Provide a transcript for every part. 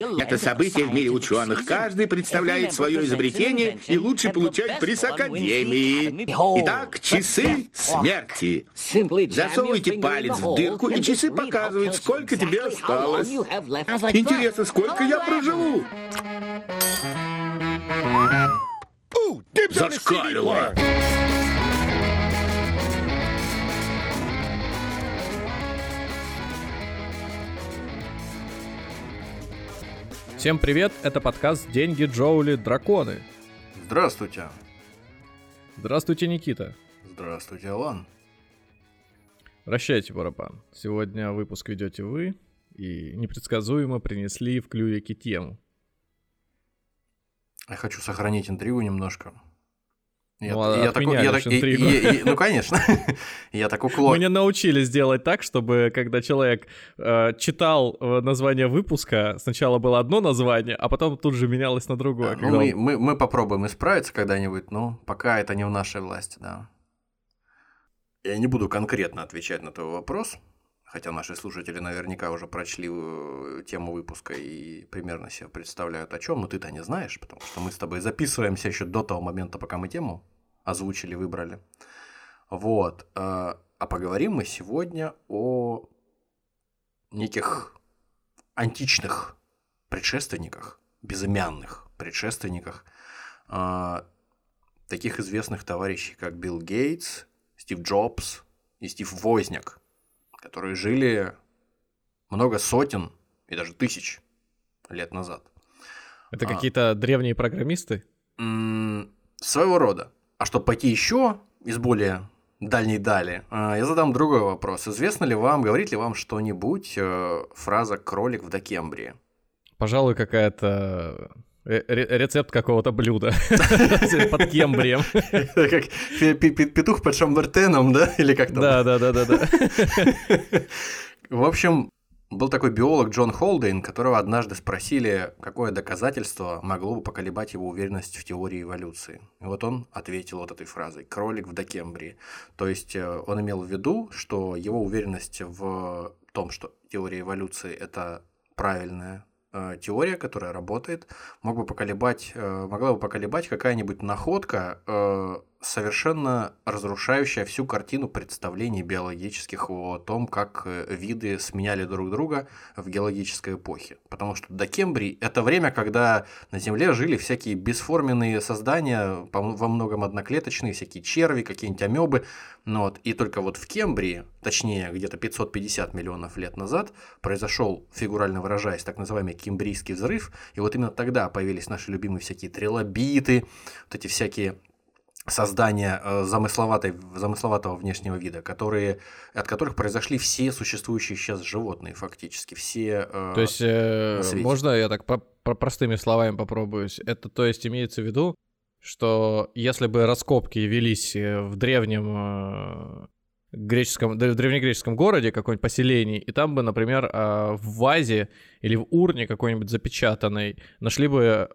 Это событие в мире ученых. Каждый представляет свое изобретение и лучше получает приз Академии. Итак, часы смерти. Засовывайте палец в дырку, и часы показывают, сколько тебе осталось. Интересно, сколько я проживу? Зашкалило. Всем привет, это подкаст «Деньги, Джоули, Драконы». Здравствуйте. Здравствуйте, Никита. Здравствуйте, Алан. Прощайте, барабан. Сегодня выпуск ведете вы, и непредсказуемо принесли в клювике тему. Я хочу сохранить интригу немножко. Я, ну, я, такой, я, так, и, и, и, ну, конечно. я так уклон. Мы не научились делать так, чтобы когда человек э, читал э, название выпуска, сначала было одно название, а потом тут же менялось на другое. Да, ну, мы, он... мы, мы попробуем исправиться когда-нибудь, но пока это не в нашей власти, да. Я не буду конкретно отвечать на твой вопрос, хотя наши слушатели наверняка уже прочли э, тему выпуска и примерно себе представляют о чем, но ты-то не знаешь, потому что мы с тобой записываемся еще до того момента, пока мы тему озвучили, выбрали. Вот. Э, а поговорим мы сегодня о неких античных предшественниках, безымянных предшественниках, э, таких известных товарищей, как Билл Гейтс, Стив Джобс и Стив Возняк – которые жили много сотен и даже тысяч лет назад. Это а, какие-то древние программисты? своего рода. А чтобы пойти еще из более дальней дали, а, я задам другой вопрос. Известно ли вам, говорит ли вам что-нибудь э, фраза «кролик в Докембрии»? Пожалуй, какая-то рецепт какого-то блюда под кембрием. Как петух под шамбертеном, да? Или как там? Да, да, да, да, да. В общем, был такой биолог Джон Холдейн, которого однажды спросили, какое доказательство могло бы поколебать его уверенность в теории эволюции. И вот он ответил вот этой фразой «кролик в Докембрии». То есть э, он имел в виду, что его уверенность в том, что теория эволюции – это правильная теория, которая работает, мог бы поколебать, э, могла бы поколебать какая-нибудь находка, э, совершенно разрушающая всю картину представлений биологических о том, как виды сменяли друг друга в геологической эпохе. Потому что до Кембрий – это время, когда на Земле жили всякие бесформенные создания, во многом одноклеточные, всякие черви, какие-нибудь амебы. Ну вот. И только вот в Кембрии, точнее где-то 550 миллионов лет назад, произошел, фигурально выражаясь, так называемый кембрийский взрыв. И вот именно тогда появились наши любимые всякие трилобиты, вот эти всякие создания э, замысловатой, замысловатого внешнего вида, которые, от которых произошли все существующие сейчас животные фактически, все э, То есть, э, можно я так по, по простыми словами попробуюсь? Это то есть имеется в виду, что если бы раскопки велись э, в древнем э, греческом, в древнегреческом городе, каком-нибудь поселении, и там бы, например, э, в вазе или в урне какой-нибудь запечатанной нашли бы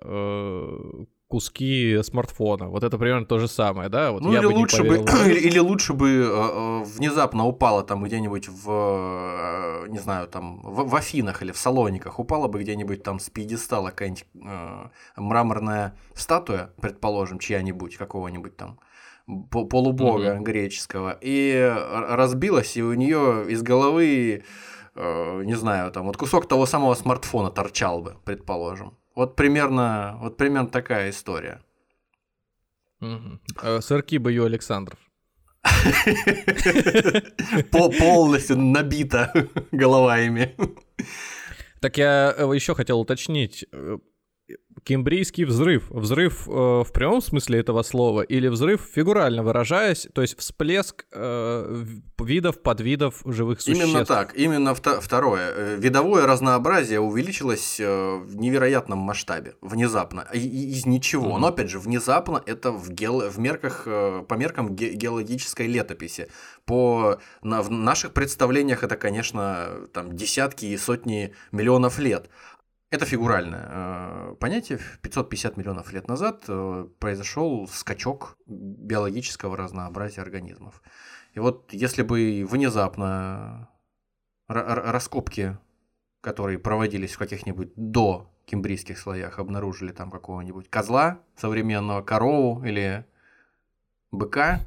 куски смартфона. Вот это примерно то же самое, да? Вот ну или, бы лучше бы, или, или лучше бы э, внезапно упала там где-нибудь в, э, не знаю, там в, в Афинах или в Салониках, упала бы где-нибудь там с пьедестала какая-нибудь э, мраморная статуя, предположим, чья-нибудь, какого-нибудь там полубога mm-hmm. греческого, и разбилась, и у нее из головы, э, не знаю, там вот кусок того самого смартфона торчал бы, предположим. Вот примерно, вот примерно такая история. Угу. Сырки Бою Александров. Полностью набита голова ими. Так я э, еще хотел уточнить. Кембрийский взрыв. Взрыв э, в прямом смысле этого слова или взрыв фигурально выражаясь, то есть всплеск э, видов, подвидов живых существ? Именно так, именно второе. Э, видовое разнообразие увеличилось э, в невероятном масштабе, внезапно, из ничего. Mm-hmm. Но опять же, внезапно это в, гео... в мерках, э, по меркам ге... геологической летописи. По на... в наших представлениях это, конечно, там десятки и сотни миллионов лет. Это фигуральное э, понятие. 550 миллионов лет назад э, произошел скачок биологического разнообразия организмов. И вот если бы внезапно раскопки, которые проводились в каких-нибудь до кембрийских слоях обнаружили там какого-нибудь козла современного, корову или быка,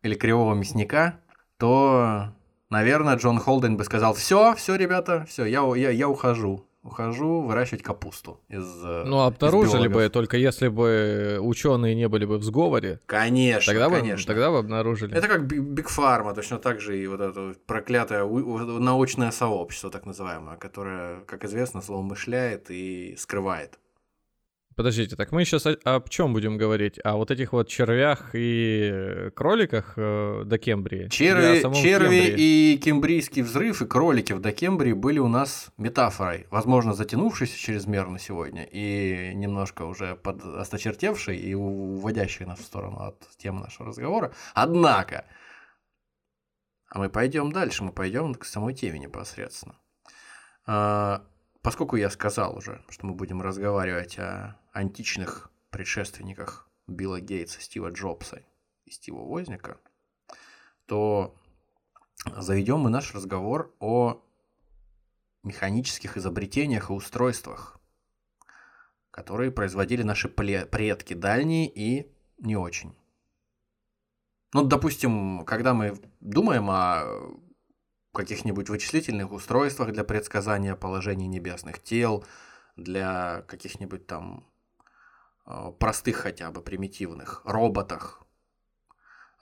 или кривого мясника, то, наверное, Джон Холден бы сказал, все, все, ребята, все, я, я, я ухожу ухожу выращивать капусту из э, Ну, обнаружили из бы, только если бы ученые не были бы в сговоре. Конечно, тогда конечно. Бы, тогда бы обнаружили. Это как Биг Фарма, точно так же и вот это проклятое научное сообщество, так называемое, которое, как известно, злоумышляет и скрывает. Подождите, так мы сейчас о, о чем будем говорить? О вот этих вот червях и кроликах э, до Кембрии? Черви, черви Кембрии? и кембрийский взрыв и кролики в Докембрии были у нас метафорой, возможно, затянувшейся чрезмерно сегодня и немножко уже под осточертевшей и уводящей нас в сторону от темы нашего разговора. Однако, а мы пойдем дальше, мы пойдем к самой теме непосредственно. А, Поскольку я сказал уже, что мы будем разговаривать о античных предшественниках Билла Гейтса, Стива Джобса и Стива Возника, то заведем мы наш разговор о механических изобретениях и устройствах, которые производили наши предки дальние и не очень. Ну, допустим, когда мы думаем о каких-нибудь вычислительных устройствах для предсказания положений небесных тел, для каких-нибудь там простых хотя бы примитивных роботах,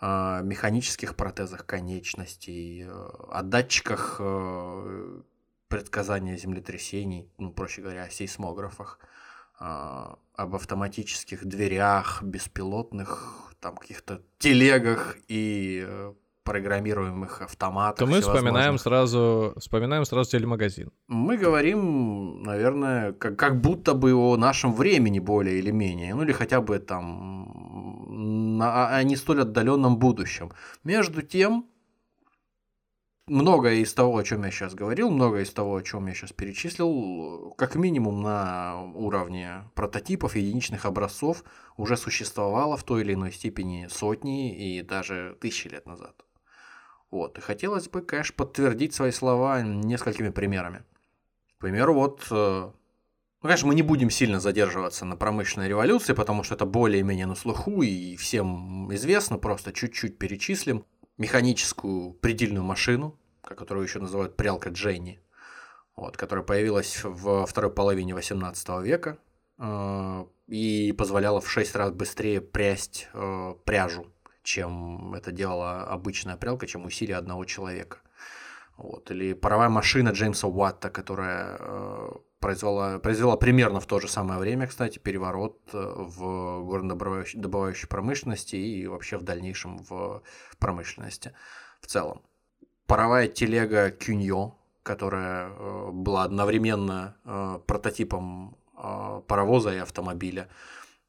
э, механических протезах конечностей, о датчиках предсказания землетрясений, ну, проще говоря, о сейсмографах, об автоматических дверях, беспилотных, там каких-то телегах и программируемых автоматов. То мы вспоминаем сразу, вспоминаем сразу телемагазин. Мы говорим, наверное, как, как будто бы о нашем времени более или менее, ну или хотя бы там на, о не столь отдаленном будущем. Между тем, многое из того, о чем я сейчас говорил, многое из того, о чем я сейчас перечислил, как минимум на уровне прототипов, единичных образцов, уже существовало в той или иной степени сотни и даже тысячи лет назад. Вот. И хотелось бы, конечно, подтвердить свои слова несколькими примерами. К примеру, вот, э, ну, конечно, мы не будем сильно задерживаться на промышленной революции, потому что это более-менее на слуху и всем известно, просто чуть-чуть перечислим. Механическую предельную машину, которую еще называют прялка Дженни, вот, которая появилась во второй половине 18 века э, и позволяла в 6 раз быстрее прясть э, пряжу чем это делала обычная прялка, чем усилие одного человека. Вот. Или паровая машина Джеймса Уатта, которая э, произвела, произвела примерно в то же самое время, кстати, переворот э, в горнодобывающей промышленности и вообще в дальнейшем в промышленности в целом. Паровая телега Кюньо, которая э, была одновременно прототипом паровоза и автомобиля.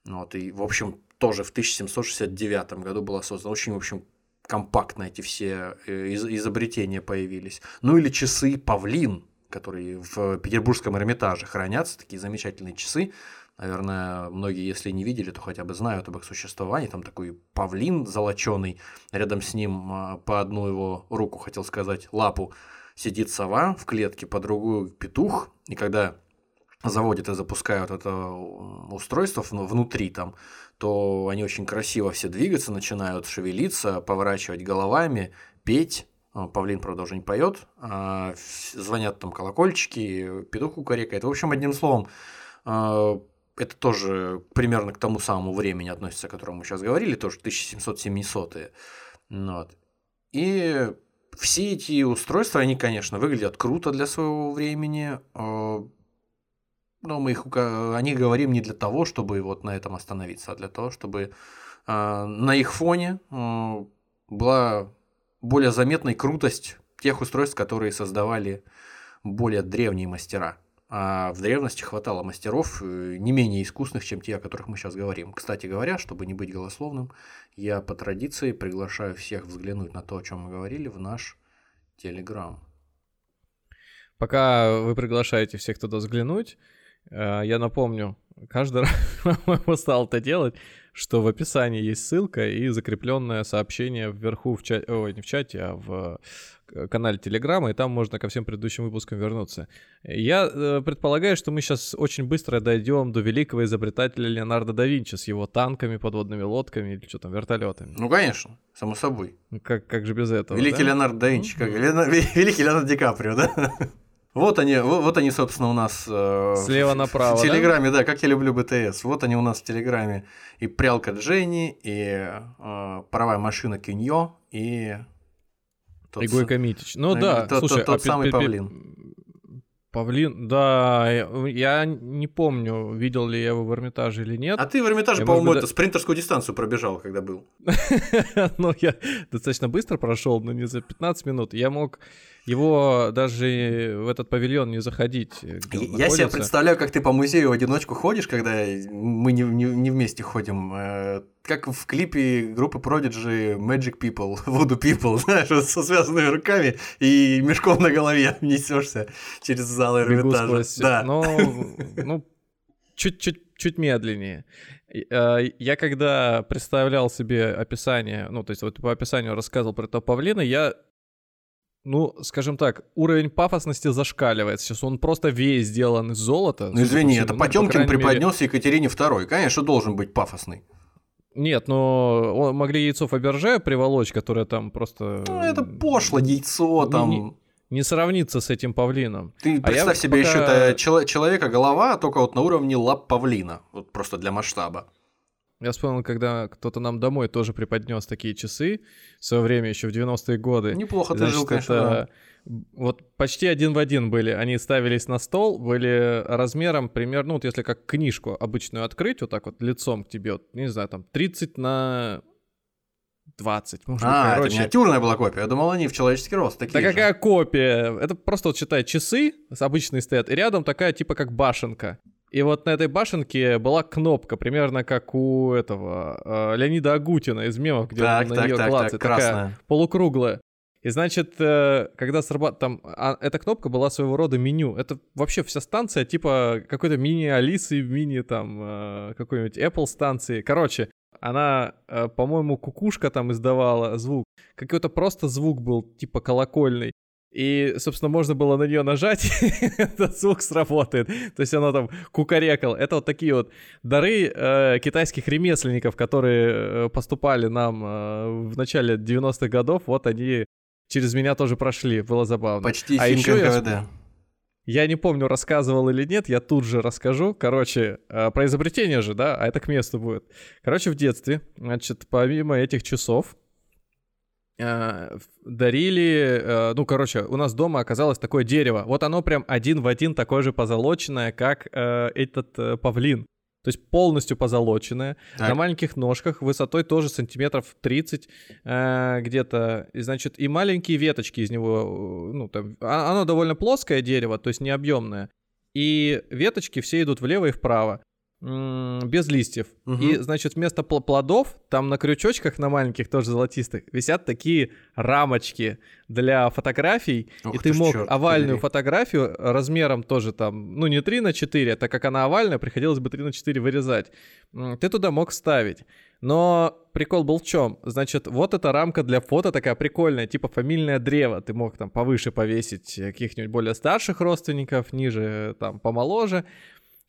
Вот, и, в общем, тоже в 1769 году была создана. Очень, в общем, компактно эти все э, изобретения появились. Ну или часы Павлин, которые в Петербургском Эрмитаже хранятся, такие замечательные часы. Наверное, многие, если не видели, то хотя бы знают об их существовании. Там такой павлин золоченый, рядом с ним а, по одну его руку, хотел сказать, лапу, сидит сова в клетке, по другую петух. И когда заводят и запускают это устройство внутри там, то они очень красиво все двигаться начинают, шевелиться, поворачивать головами, петь. А, павлин, правда, уже не поет. А звонят там колокольчики, петух кукарекает. В общем, одним словом, а, это тоже примерно к тому самому времени относится, о котором мы сейчас говорили, тоже 1700-700-е. Вот. И все эти устройства, они, конечно, выглядят круто для своего времени, но мы их, о них говорим не для того, чтобы вот на этом остановиться, а для того, чтобы э, на их фоне э, была более заметной крутость тех устройств, которые создавали более древние мастера. А в древности хватало мастеров э, не менее искусных, чем те, о которых мы сейчас говорим. Кстати говоря, чтобы не быть голословным, я по традиции приглашаю всех взглянуть на то, о чем мы говорили, в наш Телеграм. Пока вы приглашаете всех туда взглянуть, я напомню, каждый раз стал это делать, что в описании есть ссылка и закрепленное сообщение вверху в чате, ой, не в чате, а в э, канале Телеграма, и там можно ко всем предыдущим выпускам вернуться. Я э, предполагаю, что мы сейчас очень быстро дойдем до великого изобретателя Леонардо да Винчи с его танками, подводными лодками или что там, вертолетами. Ну, конечно, само собой. Как, как же без этого? Великий да? Леонардо да Винчи, ну, как... Леонардо... Великий Леонардо Ди Каприо, да? Вот они, вот они, собственно, у нас э, слева направо. В Телеграме, да? да, как я люблю БТС. Вот они у нас в Телеграме. И прялка Дженни, и э, паровая машина Киньо, и тот, и Гойко Митич. Ну да, тот, слушай, тот, тот а самый Павлин. Павлин, да, я не помню, видел ли я его в Эрмитаже или нет. А ты в Эрмитаже, по-моему, это спринтерскую дистанцию пробежал, когда был. Ну, я достаточно быстро прошел, но не за 15 минут. Я мог его даже в этот павильон не заходить. Я себе представляю, как ты по музею в одиночку ходишь, когда мы не, не, не вместе ходим. Э, как в клипе группы Prodigy Magic People, Voodoo People, знаешь, со связанными руками и мешком на голове несешься через зал Эрмитажа. Да. Но, ну, чуть-чуть чуть медленнее. Э, я когда представлял себе описание, ну, то есть вот по описанию рассказывал про этого павлина, я ну, скажем так, уровень пафосности зашкаливает. Сейчас он просто весь сделан из золота. Ну, извини, это ну, Потемкин по преподнес мере... Екатерине II. Конечно, должен быть пафосный. Нет, но могли яйцо Фаберже приволочь, которое там просто... Ну, это пошло яйцо там. Не, не сравнится с этим павлином. Ты а представь себе пока... еще это человека голова, только вот на уровне лап павлина. Вот просто для масштаба. Я вспомнил, когда кто-то нам домой тоже преподнес такие часы в свое время, еще в 90-е годы. Неплохо ты жил, конечно. Это... Вот почти один в один были. Они ставились на стол, были размером примерно, ну вот если как книжку обычную открыть, вот так вот лицом к тебе, вот, не знаю, там 30 на 20. Может, а, короче. это миниатюрная была копия. Я думал, они в человеческий рост. Такие да же. какая копия? Это просто вот считай часы обычные стоят, и рядом такая типа как башенка. И вот на этой башенке была кнопка, примерно как у этого э, Леонида Агутина из мемов, где так, он на нее клацает, такая красная. полукруглая. И значит, э, когда срабатывает там, а, эта кнопка была своего рода меню. Это вообще вся станция типа какой-то мини-Алисы, мини там э, какой-нибудь Apple станции. Короче, она, по-моему, кукушка там издавала звук. Какой-то просто звук был, типа колокольный. И, собственно, можно было на нее нажать, этот звук сработает. То есть она там кукарекал. Это вот такие вот дары э, китайских ремесленников, которые э, поступали нам э, в начале 90-х годов. Вот они через меня тоже прошли. Было забавно. Почти а еще я, я не помню, рассказывал или нет, я тут же расскажу. Короче, э, про изобретение же, да, а это к месту будет. Короче, в детстве, значит, помимо этих часов, дарили, э, ну, короче, у нас дома оказалось такое дерево. Вот оно прям один в один такое же позолоченное, как э, этот э, павлин. То есть полностью позолоченное, так. на маленьких ножках, высотой тоже сантиметров 30 э, где-то. И, значит, и маленькие веточки из него, ну, там, а, оно довольно плоское дерево, то есть не объемное. И веточки все идут влево и вправо без листьев. Угу. И, значит, вместо плодов там на крючочках, на маленьких, тоже золотистых, висят такие рамочки для фотографий. Ох и ты мог черт, овальную ты. фотографию размером тоже там, ну не 3 на 4, а так как она овальная, приходилось бы 3 на 4 вырезать. Ты туда мог ставить. Но прикол был в чем? Значит, вот эта рамка для фото такая прикольная, типа фамильное древо. Ты мог там повыше повесить каких-нибудь более старших родственников, ниже там помоложе.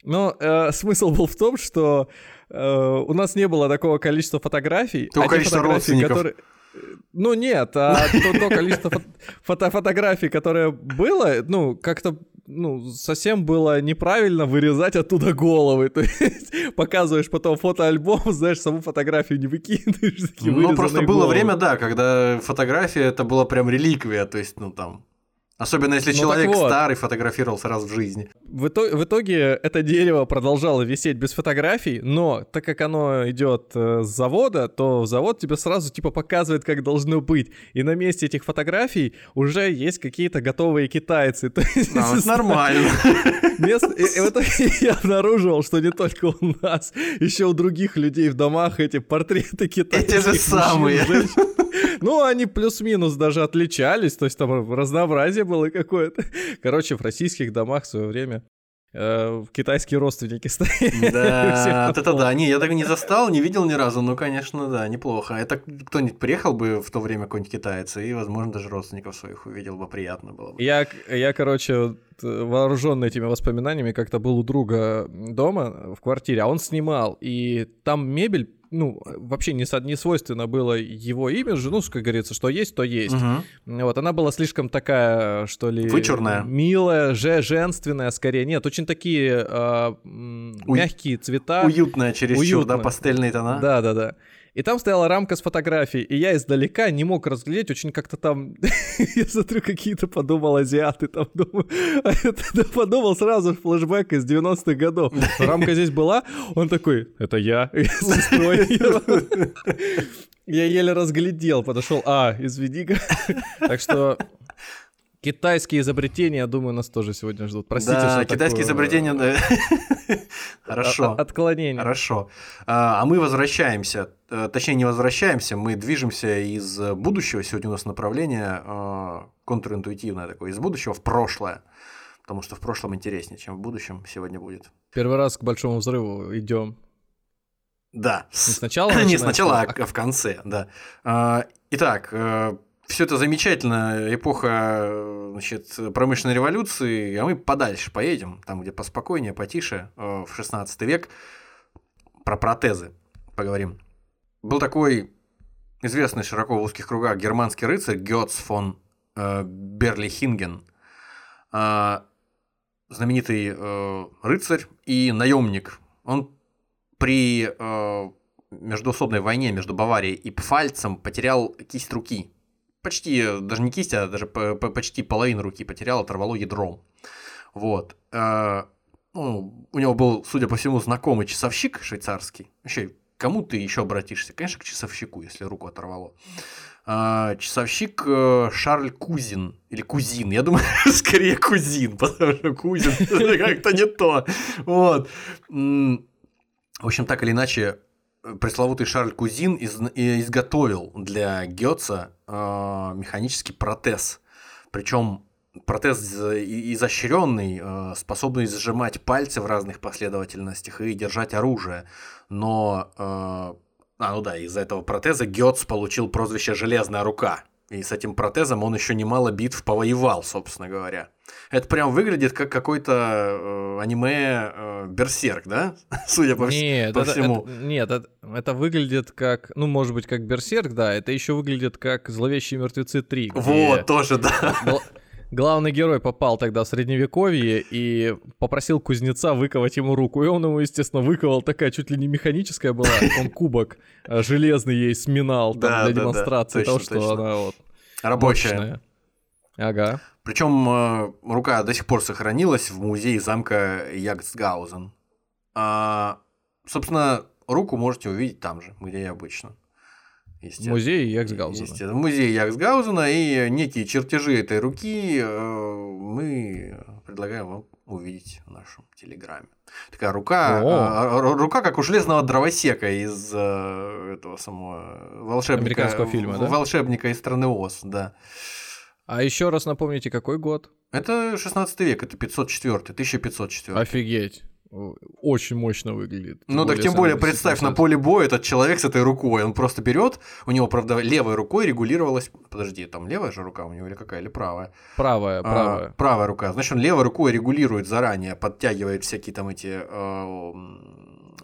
Но э, смысл был в том, что э, у нас не было такого количества фотографий. То а количество фотографии, родственников. Которые... Ну нет, а то, то количество фото фотографий, которое было, ну, как-то ну, совсем было неправильно вырезать оттуда головы. То есть показываешь потом фотоальбом, знаешь, саму фотографию не выкидываешь. Ну, просто было головы. время, да, когда фотография это была прям реликвия, то есть, ну, там, Особенно если ну, человек вот. старый фотографировался раз в жизни. В итоге, в итоге это дерево продолжало висеть без фотографий, но так как оно идет э, с завода, то завод тебе сразу типа показывает, как должно быть. И на месте этих фотографий уже есть какие-то готовые китайцы. То есть, а, нормально. Место... И, и в итоге я обнаруживал, что не только у нас, еще у других людей в домах эти портреты китайцев. Эти же самые. Женщин, ну, они плюс-минус даже отличались, то есть там разнообразие было какое-то. Короче, в российских домах в свое время э, китайские родственники стоят. Да, это да. Не, я так не застал, не видел ни разу, но, конечно, да, неплохо. Это кто-нибудь приехал бы в то время, какой-нибудь китаец, и, возможно, даже родственников своих увидел бы, приятно было бы. Я, я короче, вооруженный этими воспоминаниями, как-то был у друга дома в квартире, а он снимал, и там мебель ну, вообще не, со, не свойственно было его имиджу, ну, как говорится, что есть, то есть. Угу. Вот, она была слишком такая, что ли... Вычурная. Милая, же, женственная, скорее. Нет, очень такие э, мягкие цвета. Уютная чересчур, да, пастельные тона. Да-да-да. И там стояла рамка с фотографией, и я издалека не мог разглядеть, очень как-то там, я смотрю, какие-то подумал азиаты там, думаю, подумал сразу флешбэк из 90-х годов. Рамка здесь была, он такой, это я, с сестрой. Я еле разглядел, подошел, а, извини. Так что Китайские изобретения, я думаю, нас тоже сегодня ждут. Простите, да, что китайские такое... изобретения... Хорошо. Отклонение. Хорошо. А, а мы возвращаемся, э, точнее не возвращаемся, мы движемся из будущего. Сегодня у нас направление э, контринтуитивное такое, из будущего в прошлое. Потому что в прошлом интереснее, чем в будущем сегодня будет. Первый раз к большому взрыву идем. Да. Не сначала? Не сначала, а в конце, да. А, итак, э, все это замечательно, эпоха значит, промышленной революции, а мы подальше поедем, там, где поспокойнее, потише, э, в 16 век, про протезы поговорим. Был такой известный широко в узких кругах германский рыцарь Гёц фон э, Берлихинген, э, знаменитый э, рыцарь и наемник. Он при э, междуусобной войне между Баварией и Пфальцем потерял кисть руки почти, даже не кисть, а даже почти половину руки потерял, оторвало ядром. Вот. А, ну, у него был, судя по всему, знакомый часовщик швейцарский. Вообще, кому ты еще обратишься? Конечно, к часовщику, если руку оторвало. А, часовщик э, Шарль Кузин. Или Кузин. Я думаю, скорее Кузин, потому что Кузин как-то не то. Вот. В общем, так или иначе, пресловутый Шарль Кузин из, изготовил для Гетца э, механический протез. Причем протез изощренный, э, способный сжимать пальцы в разных последовательностях и держать оружие. Но, э, а ну да, из-за этого протеза Гетц получил прозвище «железная рука». И с этим протезом он еще немало битв повоевал, собственно говоря. Это прям выглядит как какой-то э, аниме э, Берсерк, да? Судя по, нет, по это, всему. Это, нет, это, это выглядит как, ну, может быть, как Берсерк, да. Это еще выглядит как Зловещие мертвецы 3. Вот, тоже, да. Главный герой попал тогда в средневековье и попросил кузнеца выковать ему руку. И он ему, естественно, выковал такая чуть ли не механическая была. Он кубок э, железный ей сминал там, для демонстрации того, что она вот Рабочая. Ага. Причем э, рука до сих пор сохранилась в музее замка Ягсгаузен. А, собственно, руку можете увидеть там же, где и обычно. Музей Ягсгаузена. В музее Ягсгаузена и некие чертежи этой руки э, мы предлагаем вам увидеть в нашем телеграме. Такая рука, О! Э, рука как у железного дровосека из э, этого самого волшебника, Американского фильма, да? волшебника из страны Оз, да. А еще раз напомните, какой год? Это 16 век, это 504, 1504. Офигеть очень мощно выглядит. Ну так тем более представь, на поле боя этот человек с этой рукой, он просто берет, у него, правда, левой рукой регулировалась, подожди, там левая же рука у него или какая, или правая? Правая, правая. А, правая рука, значит, он левой рукой регулирует заранее, подтягивает всякие там эти, э,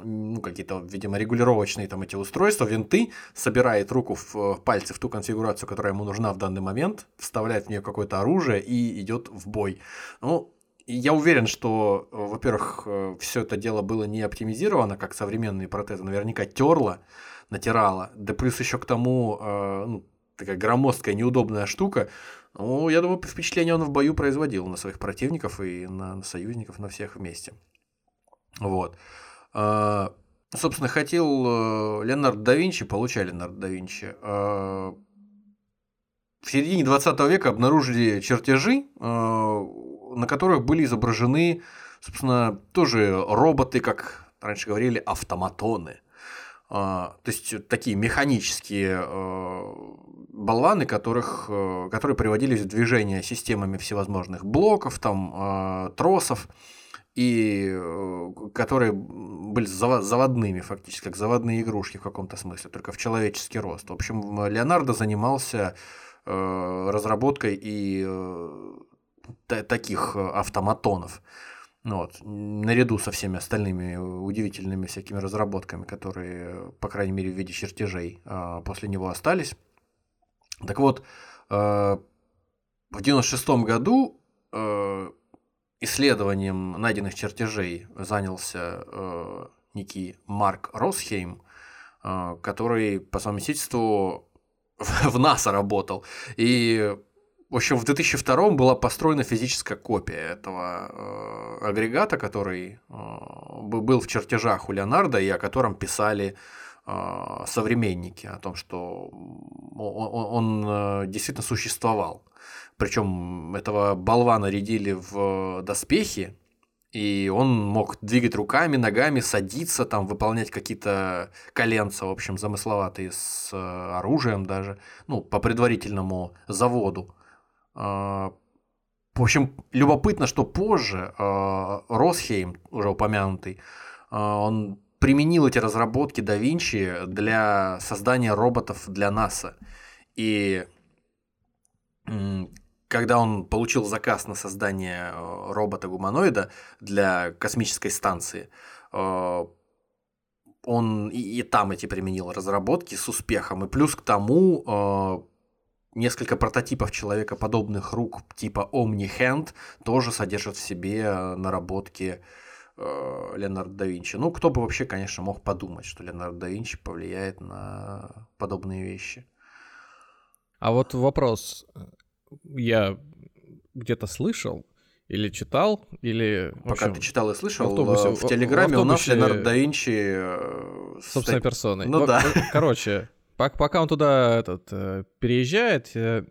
ну, какие-то, видимо, регулировочные там эти устройства, винты, собирает руку в, в пальцы в ту конфигурацию, которая ему нужна в данный момент, вставляет в нее какое-то оружие и идет в бой. Ну, я уверен, что, э, во-первых, э, все это дело было не оптимизировано, как современные протезы, наверняка терло, натирало, да плюс еще к тому э, ну, такая громоздкая, неудобная штука. Ну, я думаю, впечатление он в бою производил на своих противников и на союзников, на всех вместе. Вот. Собственно, хотел Леонардо да Винчи, получали Леонардо да Винчи. В середине 20 века обнаружили чертежи на которых были изображены, собственно, тоже роботы, как раньше говорили, автоматоны. А, то есть такие механические э, болваны, которых, э, которые приводились в движение системами всевозможных блоков, там, э, тросов. И э, которые были заводными фактически, как заводные игрушки в каком-то смысле, только в человеческий рост. В общем, Леонардо занимался э, разработкой и э, таких автоматонов. Ну вот, наряду со всеми остальными удивительными всякими разработками, которые, по крайней мере, в виде чертежей после него остались. Так вот, в 1996 году исследованием найденных чертежей занялся э, некий Марк Росхейм, э, который по совместительству в НАСА работал. И, в общем, в 2002 была построена физическая копия этого э, агрегата, который э, был в чертежах у Леонардо и о котором писали э, современники, о том, что он, он, он э, действительно существовал. Причем этого болвана рядили в доспехи, и он мог двигать руками, ногами, садиться, там, выполнять какие-то коленца, в общем, замысловатые с э, оружием даже, ну, по предварительному заводу. А, в общем, любопытно, что позже э, Росхейм, уже упомянутый, э, он применил эти разработки да Винчи для создания роботов для НАСА. И когда он получил заказ на создание э, робота-гуманоида для космической станции, э, он и, и там эти применил разработки с успехом. И плюс к тому э, несколько прототипов человекоподобных рук типа Omni Hand тоже содержат в себе наработки Леонардо да Винчи. Ну, кто бы вообще, конечно, мог подумать, что Леонардо да Винчи повлияет на подобные вещи. А вот вопрос я где-то слышал, или читал, или... Пока общем, ты читал и слышал, в, автобусе, в Телеграме в автобусе, у нас Леонардо да Винчи... Э, собственной персоной. Ну, да. Короче, пока он туда этот, э, переезжает, э,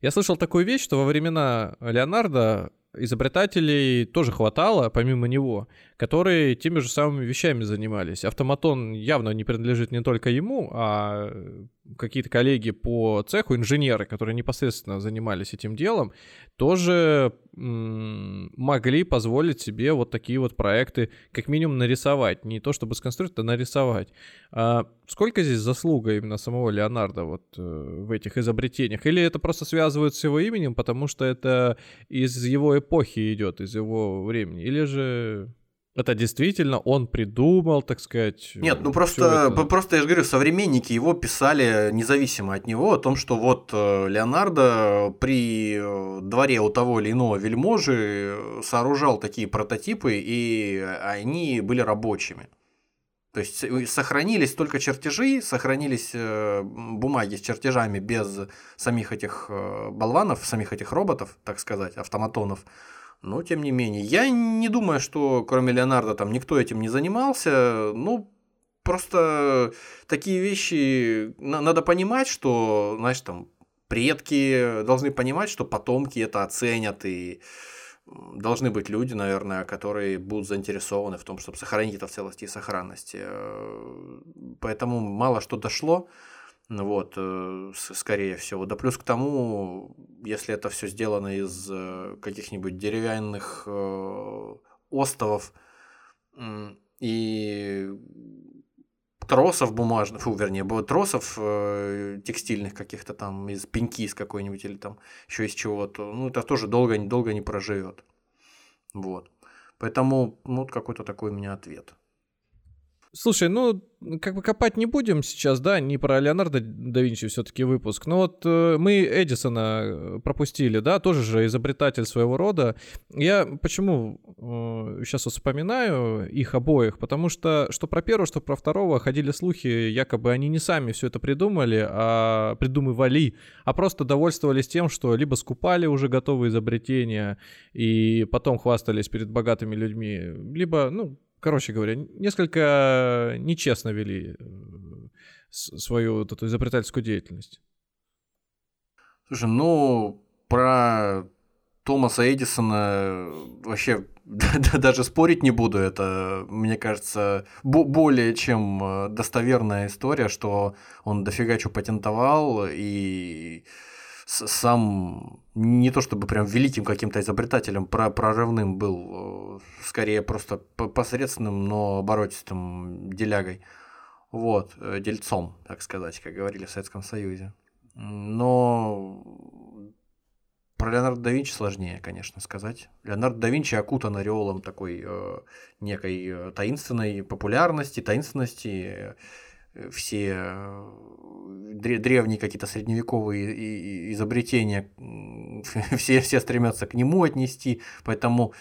я слышал такую вещь, что во времена Леонардо изобретателей тоже хватало, помимо него, которые теми же самыми вещами занимались. Автоматон явно не принадлежит не только ему, а какие-то коллеги по цеху, инженеры, которые непосредственно занимались этим делом, тоже могли позволить себе вот такие вот проекты как минимум нарисовать. Не то чтобы сконструировать, а нарисовать. А сколько здесь заслуга именно самого Леонардо вот э, в этих изобретениях? Или это просто связывают с его именем, потому что это из его эпохи идет, из его времени? Или же это действительно он придумал, так сказать. Нет, ну просто, это... просто я же говорю, современники его писали независимо от него о том, что вот э, Леонардо при э, дворе у того или иного вельможи сооружал такие прототипы, и они были рабочими. То есть э, сохранились только чертежи, сохранились бумаги с чертежами без самих этих болванов, самих этих роботов, так сказать, автоматонов. Но, тем не менее, я не думаю, что кроме Леонардо там никто этим не занимался. Ну, просто такие вещи надо понимать, что, знаешь, там предки должны понимать, что потомки это оценят и должны быть люди, наверное, которые будут заинтересованы в том, чтобы сохранить это в целости и сохранности. Э, поэтому мало что дошло. Вот, э, скорее всего. Да плюс к тому, если это все сделано из э, каких-нибудь деревянных э, остовов и тросов бумажных, фу, вернее, тросов текстильных каких-то там из пеньки из какой-нибудь или там еще из чего-то, ну это тоже долго, долго не проживет. Вот. Поэтому, ну, какой-то такой у меня ответ. Слушай, ну, как бы копать не будем сейчас, да, не про Леонардо да Винчи все-таки выпуск. Но вот э, мы Эдисона э, пропустили, да, тоже же изобретатель своего рода. Я почему э, сейчас вспоминаю их обоих? Потому что что про первого, что про второго ходили слухи, якобы они не сами все это придумали, а придумывали, а просто довольствовались тем, что либо скупали уже готовые изобретения и потом хвастались перед богатыми людьми, либо, ну, короче говоря, несколько нечестно вели э, свою вот эту изобретательскую деятельность. Слушай, ну, про Томаса Эдисона вообще даже спорить не буду. Это, мне кажется, более чем э, достоверная история, что он дофига что патентовал и сам не то чтобы прям великим каким-то изобретателем, прорывным был, э, скорее просто посредственным, но оборотистым делягой. Вот, э, дельцом, так сказать, как говорили в Советском Союзе. Но про Леонардо да Винчи сложнее, конечно, сказать. Леонардо да Винчи окутан ореолом такой э, некой э, таинственной популярности, таинственности. Э, все древние какие-то средневековые изобретения, все, все стремятся к нему отнести, поэтому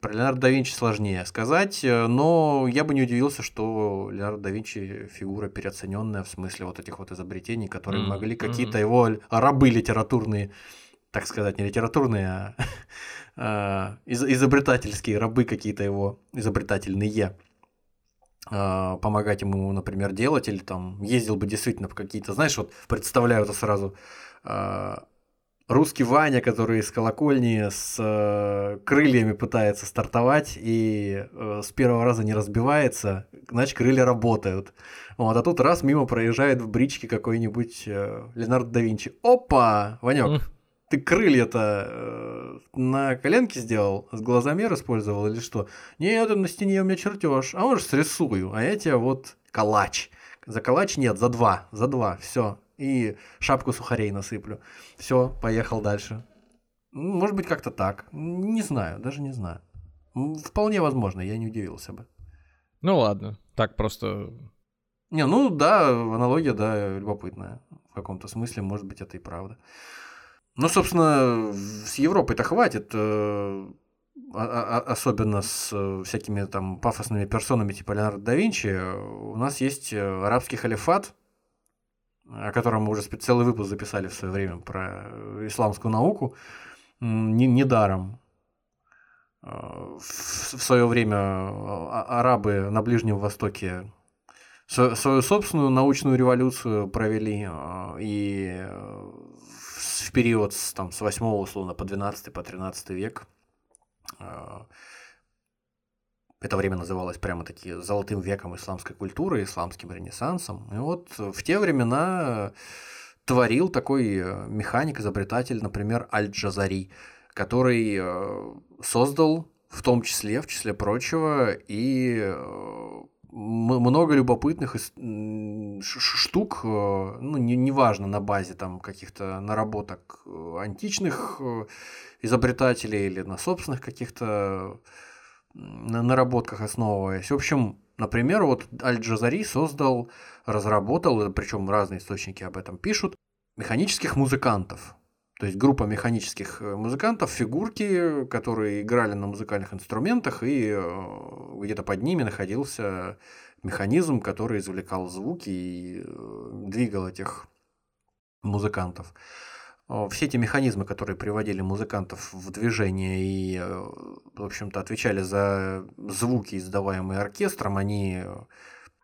про Леонардо да Винчи сложнее сказать, но я бы не удивился, что Леонардо да Винчи фигура переоцененная в смысле вот этих вот изобретений, которые mm-hmm. могли какие-то его рабы литературные так сказать, не литературные, а, а изобретательские рабы какие-то его, изобретательные, а, помогать ему, например, делать, или там ездил бы действительно в какие-то, знаешь, вот представляю это сразу, а, русский Ваня, который из колокольни с э, крыльями пытается стартовать и э, с первого раза не разбивается, значит, крылья работают. Вот, а тут раз мимо проезжает в бричке какой-нибудь э, Леонардо да Винчи. Опа! Ванек, ты крылья-то э, на коленке сделал, с глазомер использовал или что? Нет, на стене у меня чертеж, а может срисую, а я тебе вот калач. За калач нет, за два, за два, все. И шапку сухарей насыплю. Все, поехал дальше. Может быть, как-то так. Не знаю, даже не знаю. Вполне возможно, я не удивился бы. Ну ладно, так просто... Не, ну да, аналогия, да, любопытная. В каком-то смысле, может быть, это и правда. Ну, собственно, с Европой-то хватит, э, особенно с э, всякими там пафосными персонами типа Леонардо да Винчи. У нас есть э, арабский халифат, о котором мы уже целый выпуск записали в свое время про исламскую науку, недаром. В свое время арабы на Ближнем Востоке свою собственную научную революцию провели, и в период там, с 8 условно по 12 по 13 век а, это время называлось прямо таки золотым веком исламской культуры, исламским ренессансом. И вот в те времена творил такой э, механик, изобретатель, например, Аль-Джазари, который э, создал в том числе, в числе прочего, и э, много любопытных штук, ну, не, неважно, на базе там каких-то наработок античных изобретателей или на собственных каких-то наработках основываясь. В общем, например, вот Аль-Джазари создал, разработал, причем разные источники об этом пишут, механических музыкантов. То есть группа механических музыкантов, фигурки, которые играли на музыкальных инструментах, и где-то под ними находился механизм, который извлекал звуки и э, двигал этих музыкантов. Все эти механизмы, которые приводили музыкантов в движение и, э, в общем-то, отвечали за звуки, издаваемые оркестром, они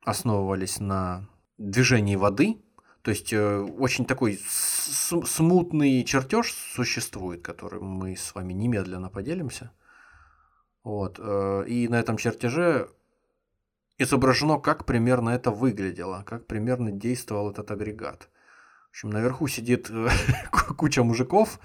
основывались на движении воды. То есть э, очень такой смутный чертеж существует, которым мы с вами немедленно поделимся. Вот. И на этом чертеже изображено, как примерно это выглядело, как примерно действовал этот агрегат. В общем, наверху сидит э, куча мужиков,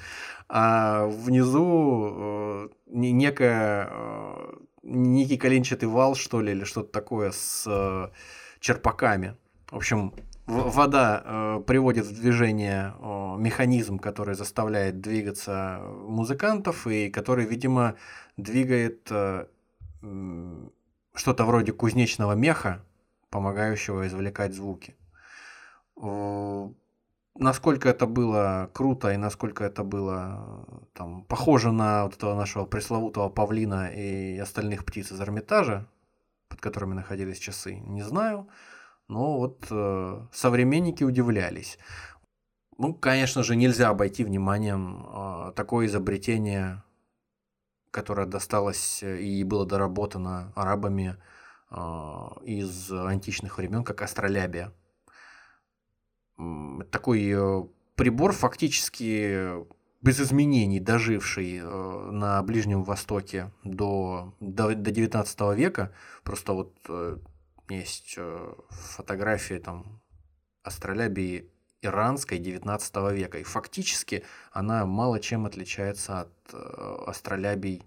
а внизу э, некая, э, некий коленчатый вал, что ли, или что-то такое с черпаками. В общем, вода приводит в движение механизм, который заставляет двигаться музыкантов и который, видимо, двигает что-то вроде кузнечного меха, помогающего извлекать звуки. Насколько это было круто и насколько это было там, похоже на вот этого нашего пресловутого павлина и остальных птиц из Эрмитажа, под которыми находились часы, не знаю. Но вот э, современники удивлялись. Ну, конечно же, нельзя обойти вниманием э, такое изобретение которое досталось э, и было доработано арабами а, из античных времен, как астролябия. Такой э, прибор фактически без изменений, доживший э, на Ближнем Востоке до, до, до 19 века. Просто вот есть фотографии там астролябии иранской 19 века. И фактически она мало чем отличается от э, астролябий,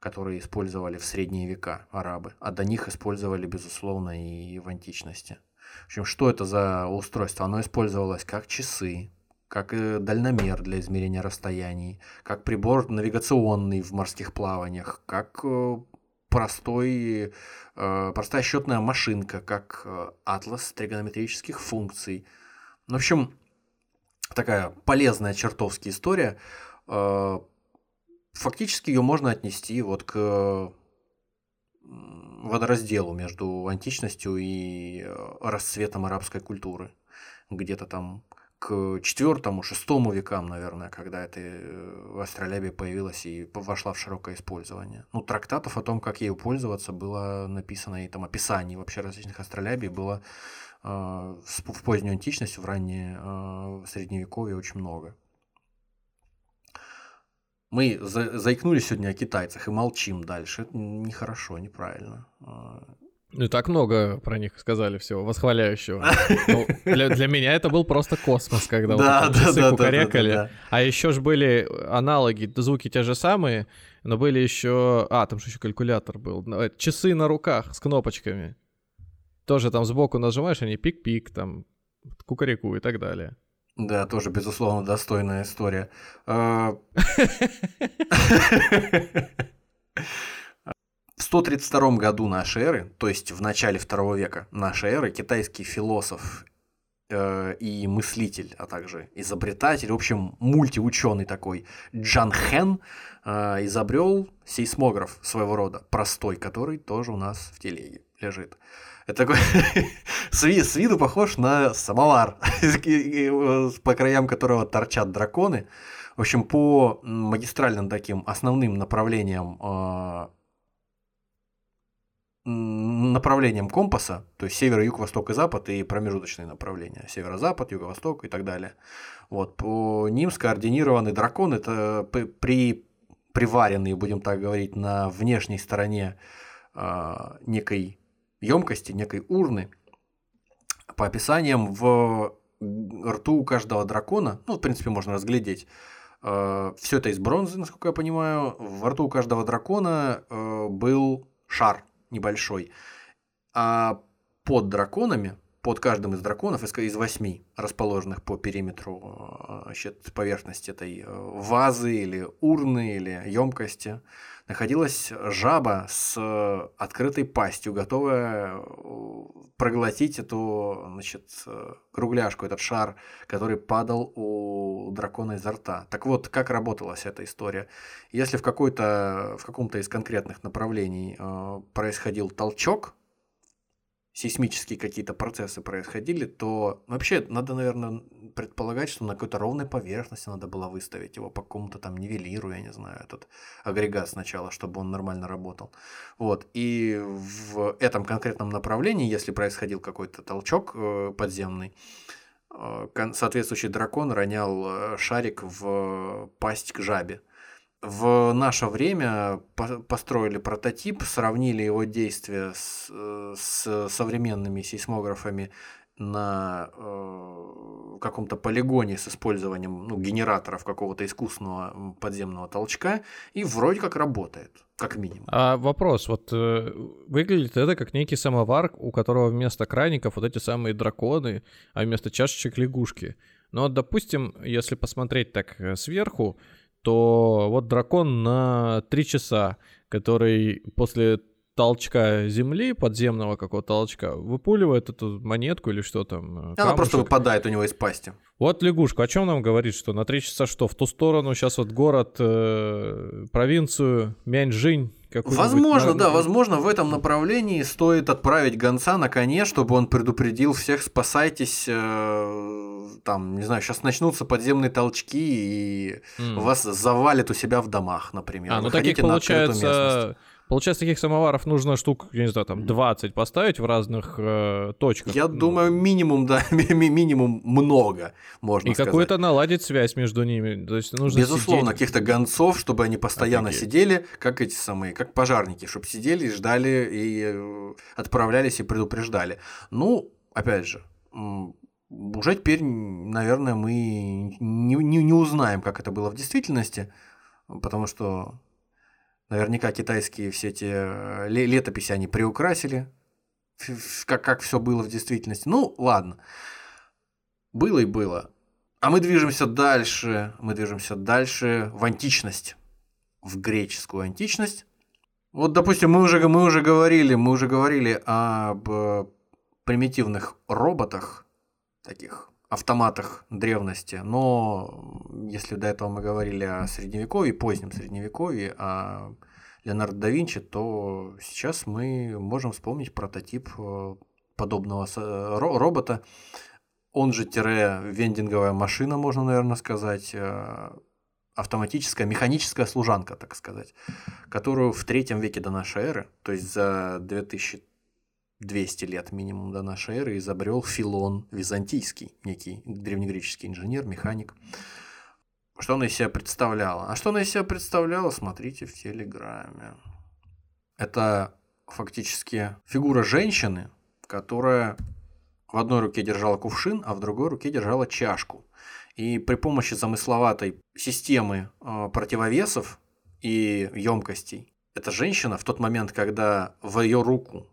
которые использовали в средние века арабы. А до них использовали, безусловно, и в античности. В общем, что это за устройство? Оно использовалось как часы, как дальномер для измерения расстояний, как прибор навигационный в морских плаваниях, как э, простой, э, простая счетная машинка, как э, атлас тригонометрических функций. В общем, такая полезная чертовски история. Фактически ее можно отнести вот к водоразделу между античностью и расцветом арабской культуры. Где-то там к четвертому, шестому векам, наверное, когда эта э, астролябия появилась и вошла в широкое использование. Ну, трактатов о том, как ею пользоваться, было написано, и там описаний вообще различных астролябий было э, в позднюю античность, в раннее э, средневековье очень много. Мы за, заикнулись сегодня о китайцах и молчим дальше. Это нехорошо, неправильно. А, ну, так много про них сказали всего, восхваляющего. Ну, для, для меня это был просто космос, когда да, вот да, часы да, кукарекали. Да, да, да. А еще ж были аналоги, звуки те же самые, но были еще... А, там же еще калькулятор был. Э, часы на руках с кнопочками. Тоже там сбоку нажимаешь, они пик-пик, там, кукареку и так далее. Да, тоже, безусловно, достойная история. А, В 132 году нашей эры, то есть в начале второго века нашей эры, китайский философ э, и мыслитель, а также изобретатель, в общем, мультиученый такой Джан Хэн э, изобрел сейсмограф своего рода, простой, который тоже у нас в телеге лежит. Это такой с, виду, похож на самовар, по краям которого торчат драконы. В общем, по магистральным таким основным направлениям э, направлением компаса, то есть север, юг, восток и запад, и промежуточные направления, северо-запад, юго-восток и так далее. Вот, по ним скоординированный дракон, это при приваренный, будем так говорить, на внешней стороне э, некой емкости, некой урны. По описаниям в рту у каждого дракона, ну, в принципе, можно разглядеть, э, все это из бронзы, насколько я понимаю, в рту у каждого дракона э, был шар небольшой. А под драконами, под каждым из драконов, из восьми, расположенных по периметру э, значит, поверхности этой э, вазы или урны или емкости, находилась жаба с открытой пастью, готовая э, проглотить эту значит, кругляшку, этот шар, который падал у дракона изо рта. Так вот, как работала вся эта история? Если в, какой-то, в каком-то из конкретных направлений э, происходил толчок, сейсмические какие-то процессы происходили, то вообще надо, наверное, предполагать, что на какой-то ровной поверхности надо было выставить его по какому-то там нивелиру, я не знаю, этот агрегат сначала, чтобы он нормально работал. Вот. И в этом конкретном направлении, если происходил какой-то толчок э, подземный, э, соответствующий дракон ронял э, шарик в пасть к жабе в наше время построили прототип, сравнили его действия с, э, с современными сейсмографами на э, каком-то полигоне с использованием ну, генераторов какого-то искусственного подземного толчка, и вроде как работает, как минимум. А вопрос, вот э, выглядит это как некий самовар, у которого вместо краников вот эти самые драконы, а вместо чашечек лягушки. Но, допустим, если посмотреть так э, сверху, то вот дракон на 3 часа, который после толчка земли, подземного какого-то толчка, выпуливает эту монетку или что там. Э, камушек. Она просто выпадает у него из пасти. Вот лягушка, о чем нам говорит, что на три часа что, в ту сторону сейчас вот город, э, провинцию, Мяньчжинь, Возможно, да, возможно, в этом направлении стоит отправить гонца на коне, чтобы он предупредил всех, спасайтесь, э, там, не знаю, сейчас начнутся подземные толчки и mm. вас завалит у себя в домах, например. А, ну таких получается Получается, таких самоваров нужно штук, я не знаю, там 20 поставить в разных э, точках. Я ну. думаю, минимум, да, минимум много, можно И сказать. какую-то наладить связь между ними. То есть нужно Безусловно, каких-то гонцов, чтобы они постоянно Офигеть. сидели, как эти самые, как пожарники, чтобы сидели, ждали и э, отправлялись и предупреждали. Ну, опять же, уже теперь, наверное, мы не, не, не узнаем, как это было в действительности, потому что наверняка китайские все эти э, летописи они приукрасили, как, как все было в действительности. Ну, ладно. Было и было. А мы движемся дальше, мы движемся дальше в античность, в греческую античность. Вот, допустим, мы уже, мы уже говорили, мы уже говорили об э, примитивных роботах, таких автоматах древности, но если до этого мы говорили о средневековье, позднем средневековье, о Леонардо да Винчи, то сейчас мы можем вспомнить прототип э, подобного робота, он же тире вендинговая машина, можно, наверное, сказать, э, автоматическая, механическая служанка, так сказать, которую в третьем веке до нашей эры, то есть за 2200 лет минимум до нашей эры, изобрел Филон Византийский, некий древнегреческий инженер, механик. Что она из себя представляла? А что она из себя представляла, смотрите в Телеграме. Это фактически фигура женщины, которая в одной руке держала кувшин, а в другой руке держала чашку. И при помощи замысловатой системы э, противовесов и емкостей эта женщина в тот момент, когда в ее руку,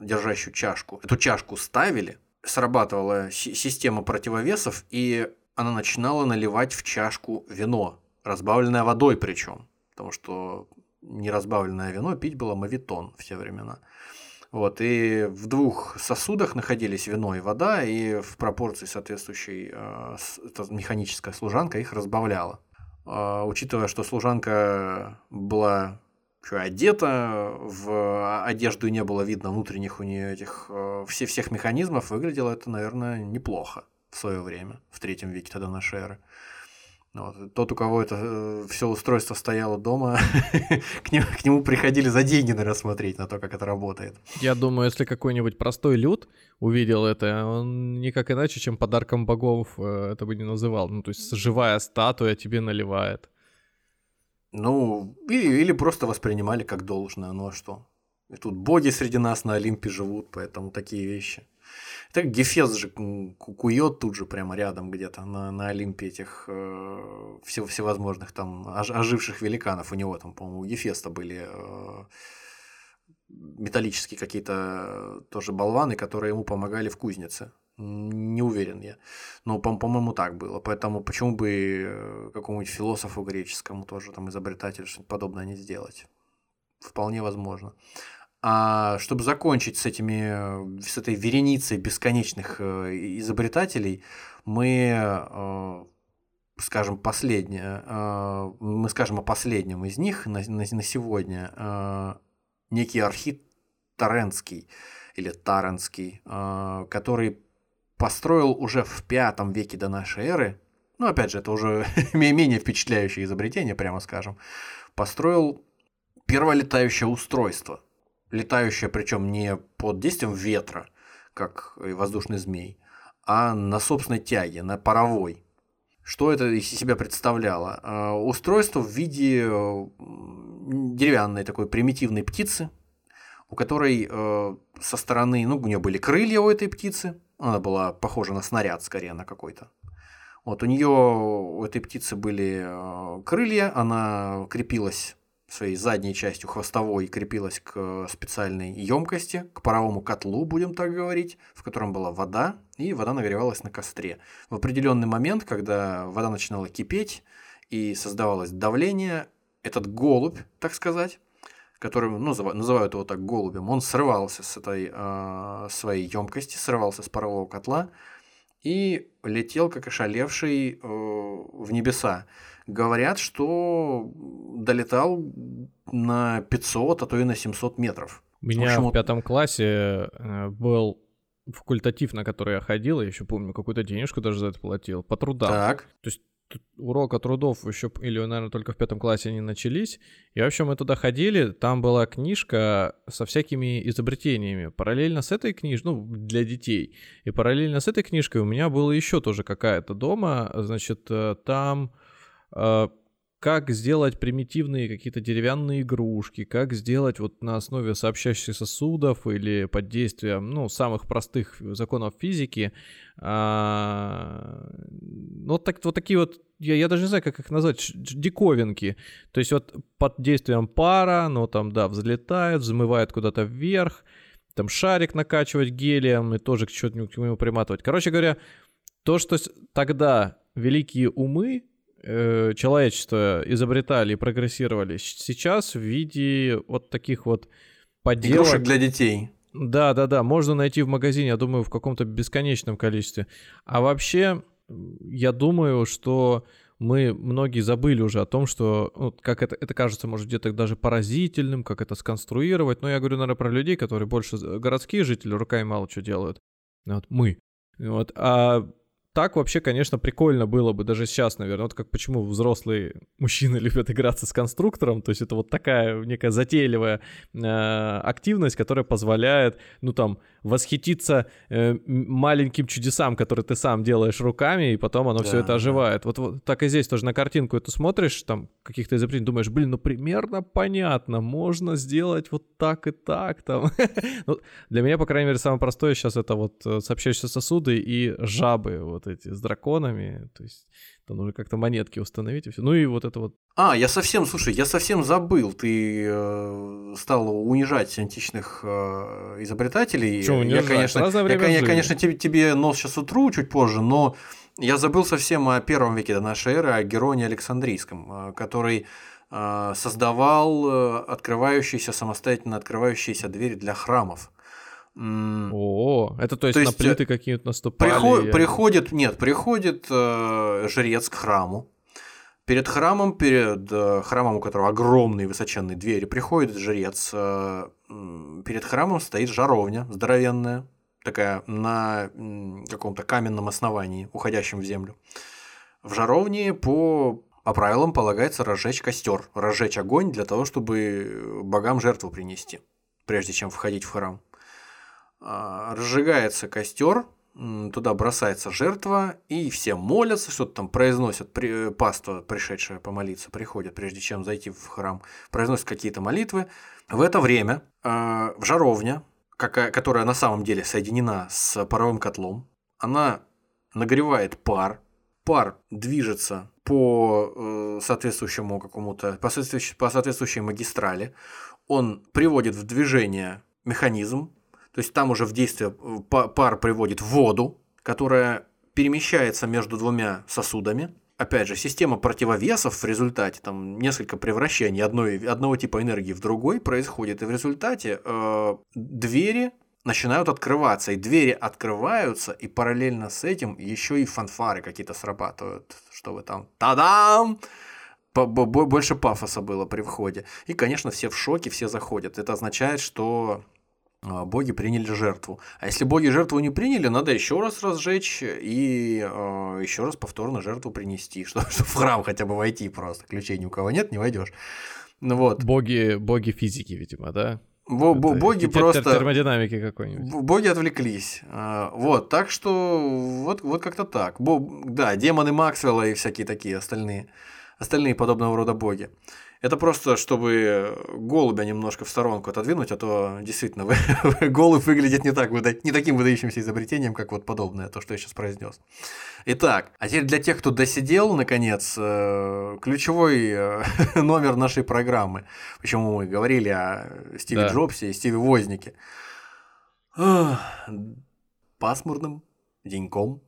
держащую чашку, эту чашку ставили, срабатывала система противовесов, и она начинала наливать в чашку вино, разбавленное водой причем, потому что неразбавленное вино пить было мавитон в те времена. Вот, и в двух сосудах находились вино и вода, и в пропорции соответствующей э, механическая служанка их разбавляла. Э, учитывая, что служанка была одета в одежду и не было видно внутренних у нее этих э, все, всех механизмов, выглядело это, наверное, неплохо в свое время, в третьем веке тогда нашей эры. Вот. Тот, у кого это э, все устройство стояло дома, к, нему, к нему приходили за деньги, наверное, смотреть на то, как это работает. Я думаю, если какой-нибудь простой люд увидел это, он никак иначе, чем подарком богов э, это бы не называл. Ну, то есть живая статуя тебе наливает. Ну, или, или просто воспринимали как должное, ну а что? И тут боги среди нас на Олимпе живут, поэтому такие вещи. Так Гефест же кует тут же прямо рядом где-то на, на Олимпе этих э, все, всевозможных там оживших великанов. У него там, по-моему, у Гефеста были э, металлические какие-то тоже болваны, которые ему помогали в кузнице. Не уверен я. Но, по- по-моему, так было. Поэтому почему бы э, какому-нибудь философу греческому тоже там изобретателю что-нибудь подобное не сделать? Вполне возможно. А чтобы закончить с этими, с этой вереницей бесконечных э, изобретателей, мы э, скажем последнее, э, мы скажем о последнем из них на, на сегодня, некий архит Таренский или Таренский, который построил уже в пятом веке до нашей эры, ну опять же это уже менее впечатляющее изобретение, прямо скажем, построил первое летающее устройство – летающая причем не под действием ветра, как воздушный змей, а на собственной тяге, на паровой. Что это из себя представляло? А, устройство в виде деревянной такой примитивной птицы, у которой э, со стороны, ну, у нее были крылья у этой птицы, она была похожа на снаряд скорее на какой-то. Вот у нее, у этой птицы были э, крылья, она крепилась своей задней частью хвостовой крепилась к специальной емкости, к паровому котлу, будем так говорить, в котором была вода, и вода нагревалась на костре. В определенный момент, когда вода начинала кипеть и создавалось давление, этот голубь, так сказать, который ну, называют его так голубем, он срывался с этой э, своей емкости, срывался с парового котла и летел как ошалевший э, в небеса говорят, что долетал на 500, а то и на 700 метров. У меня в, общем, в пятом классе э, был факультатив, на который я ходил, я еще помню, какую-то денежку даже за это платил, по трудам. Так. То есть урока трудов еще, или, наверное, только в пятом классе они начались. И, в общем, мы туда ходили, там была книжка со всякими изобретениями. Параллельно с этой книжкой, ну, для детей. И параллельно с этой книжкой у меня было еще тоже какая-то дома, значит, э, там Э, как сделать примитивные какие-то деревянные игрушки, как сделать вот на основе сообщающихся сосудов или под действием, ну, самых простых законов физики, а, ну, вот, так, вот такие вот, я, я даже не знаю, как их назвать, диковинки. То есть вот под действием пара, ну, там, да, взлетает, взмывает куда-то вверх, там шарик накачивать гелием и тоже к чему-нибудь приматывать. Короче говоря, то, что тогда великие умы э, человечество изобретали и прогрессировали, сейчас в виде вот таких вот поделок... Игрушек для детей. Да, да, да, можно найти в магазине, я думаю, в каком-то бесконечном количестве. А вообще, я думаю, что мы многие забыли уже о том, что, ну, как это, это кажется, может, где-то даже поразительным, как это сконструировать. Но я говорю, наверное, про людей, которые больше городские жители, руками мало что делают. Вот мы. Вот. А так вообще, конечно, прикольно было бы даже сейчас, наверное. Вот как почему взрослые мужчины любят играться с конструктором. То есть это вот такая некая затейливая э, активность, которая позволяет, ну там, восхититься э, маленьким чудесам, которые ты сам делаешь руками, и потом оно да, все это оживает. Да. Вот, вот так и здесь тоже на картинку эту смотришь, там каких-то изобретений, думаешь, блин, ну примерно понятно, можно сделать вот так и так там. ну, для меня, по крайней мере, самое простое сейчас это вот э, сообщающиеся сосуды и жабы вот эти с драконами, то есть там нужно как-то монетки установить и все. Ну и вот это вот. А, я совсем, слушай, я совсем забыл. Ты э, стал унижать античных э, изобретателей. Что унижать? Я, конечно, я, я, конечно тебе, тебе нос сейчас утру чуть позже, но я забыл совсем о первом веке до нашей эры, о Героне Александрийском, э, который э, создавал э, открывающиеся, самостоятельно открывающиеся двери для храмов. О, это то есть, то есть на плиты какие-то наступали? Приход, приходит, нет, приходит э, жрец к храму. Перед храмом, перед э, храмом, у которого огромные высоченные двери, приходит жрец. Э, перед храмом стоит жаровня здоровенная, такая на каком-то каменном основании, уходящем в землю. В жаровне по, по правилам полагается разжечь костер, разжечь огонь для того, чтобы богам жертву принести, прежде чем входить в храм. А, разжигается костер, туда бросается жертва, и все молятся, что-то там произносят, при, паства, пришедшая помолиться, приходит, прежде чем зайти в храм, произносят какие-то молитвы. В это время э, в жаровня, какая, которая на самом деле соединена с паровым котлом, она нагревает пар, пар движется по э, соответствующему какому-то, по соответствующей, по соответствующей магистрали, он приводит в движение механизм, то есть там уже в действие э, пар приводит воду, которая перемещается между двумя сосудами. Опять же, система противовесов в результате, там несколько превращений одной, одного типа энергии в другой происходит, и в результате э, двери начинают открываться, и двери открываются, и параллельно с этим еще и фанфары какие-то срабатывают, чтобы там «Та-дам!» больше пафоса было при входе. И, конечно, все в шоке, все заходят. Это означает, что боги приняли жертву. А если боги жертву не приняли, надо еще раз разжечь и э, еще раз повторно жертву принести, чтобы, чтобы в храм хотя бы войти просто. Ключей ни у кого нет, не войдешь. Ну вот. Боги, боги физики, видимо, да? Бо -бо боги просто... Термодинамики какой-нибудь. Боги отвлеклись. А, вот, так что вот, вот как-то так. Бо... Да, демоны Максвелла и всякие такие остальные, остальные подобного рода боги. Это просто, чтобы голубя немножко в сторонку отодвинуть, а то действительно голубь выглядит не, так, не таким выдающимся изобретением, как вот подобное, то, что я сейчас произнес. Итак, а теперь для тех, кто досидел, наконец, э, ключевой э, номер нашей программы, почему мы говорили о Стиве да. Джобсе и Стиве Вознике. Пасмурным деньком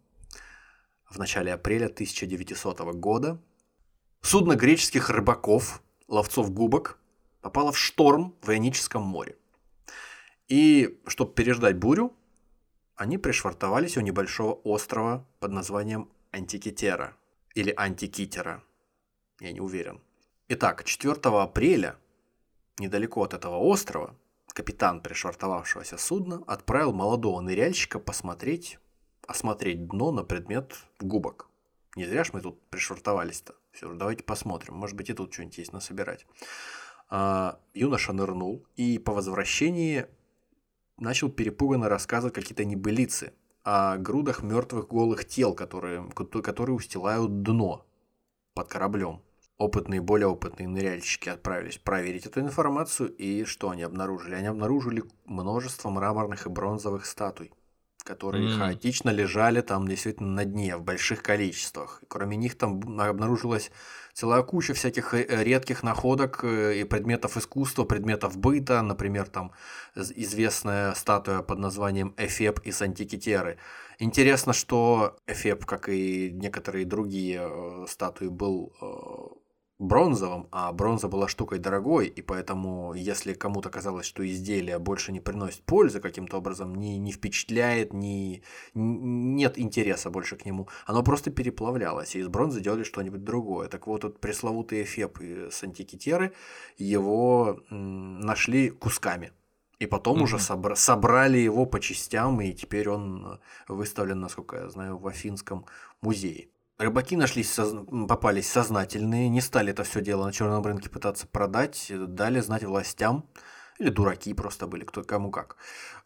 в начале апреля 1900 года судно греческих рыбаков ловцов губок попала в шторм в Ионическом море. И чтобы переждать бурю, они пришвартовались у небольшого острова под названием Антикитера или Антикитера. Я не уверен. Итак, 4 апреля, недалеко от этого острова, капитан пришвартовавшегося судна отправил молодого ныряльщика посмотреть, осмотреть дно на предмет губок. Не зря ж мы тут пришвартовались-то. Все, давайте посмотрим. Может быть, и тут что-нибудь есть насобирать. А, юноша нырнул и по возвращении начал перепуганно рассказывать какие-то небылицы о грудах мертвых голых тел, которые, которые устилают дно под кораблем. опытные, более опытные ныряльщики отправились проверить эту информацию, и что они обнаружили? Они обнаружили множество мраморных и бронзовых статуй, которые mm. хаотично лежали там действительно на дне в больших количествах. Кроме них там обнаружилась целая куча всяких э, редких находок э, и предметов искусства, предметов быта, например, там известная статуя под названием Эфеб из Антикитеры. Интересно, что Эфеб, как и некоторые другие э, статуи, был бронзовым, а бронза была штукой дорогой, и поэтому, если кому-то казалось, что изделие больше не приносит пользы каким-то образом, не, не впечатляет, не, нет интереса больше к нему, оно просто переплавлялось, и из бронзы делали что-нибудь другое. Так вот, этот пресловутый эфеп с антикитеры, его нашли кусками. И потом mm-hmm. уже собра- собрали его по частям, и теперь он выставлен, насколько я знаю, в Афинском музее. Рыбаки нашлись, попались сознательные, не стали это все дело на черном рынке пытаться продать, дали знать властям, или дураки просто были, кто кому как.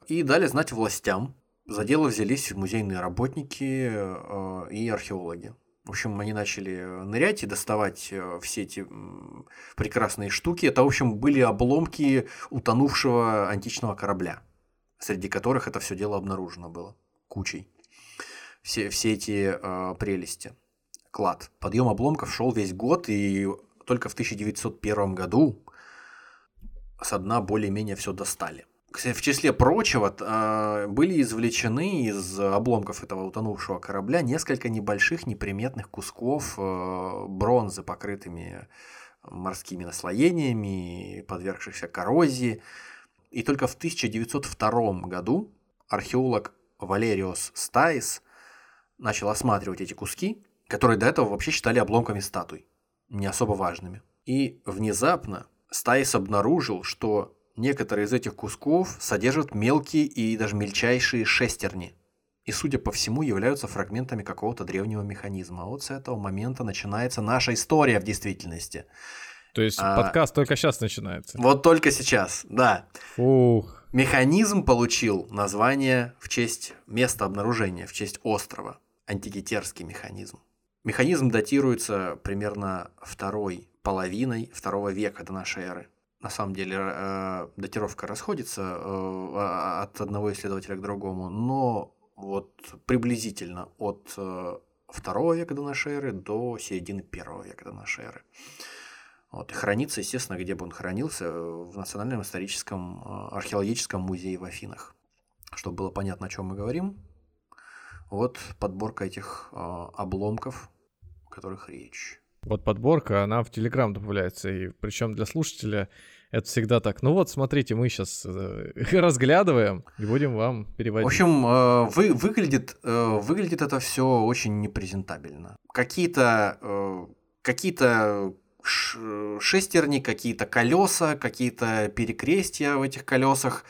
И дали знать властям. За дело взялись музейные работники э, и археологи. В общем, они начали нырять и доставать э, все эти прекрасные штуки. Это, в общем, были обломки утонувшего античного корабля, среди которых это все дело обнаружено было кучей. Все, все эти э, прелести клад. Подъем обломков шел весь год, и только в 1901 году со дна более-менее все достали. В числе прочего а, были извлечены из обломков этого утонувшего корабля несколько небольших неприметных кусков э, бронзы, покрытыми морскими наслоениями, подвергшихся коррозии. И только в 1902 году археолог Валериос Стаис начал осматривать эти куски которые до этого вообще считали обломками статуй, не особо важными. И внезапно Стаис обнаружил, что некоторые из этих кусков содержат мелкие и даже мельчайшие шестерни, и, судя по всему, являются фрагментами какого-то древнего механизма. Вот с этого момента начинается наша история в действительности. То есть а, подкаст только сейчас начинается. Вот только сейчас, да. Фух. Механизм получил название в честь места обнаружения, в честь острова. Антикитерский механизм. Механизм датируется примерно второй половиной второго века до нашей эры. На самом деле э, датировка расходится э, от одного исследователя к другому, но вот приблизительно от э, второго века до нашей эры до середины первого века до нашей эры. Вот, и хранится, естественно, где бы он хранился, в Национальном историческом археологическом музее в Афинах. Чтобы было понятно, о чем мы говорим, вот подборка этих обломков которых речь. Вот подборка, она в Телеграм добавляется, и причем для слушателя это всегда так. Ну вот, смотрите, мы сейчас э, разглядываем и будем вам переводить. В общем, э, вы, выглядит, э, выглядит это все очень непрезентабельно. Какие-то э, какие-то шестерни, какие-то колеса, какие-то перекрестия в этих колесах,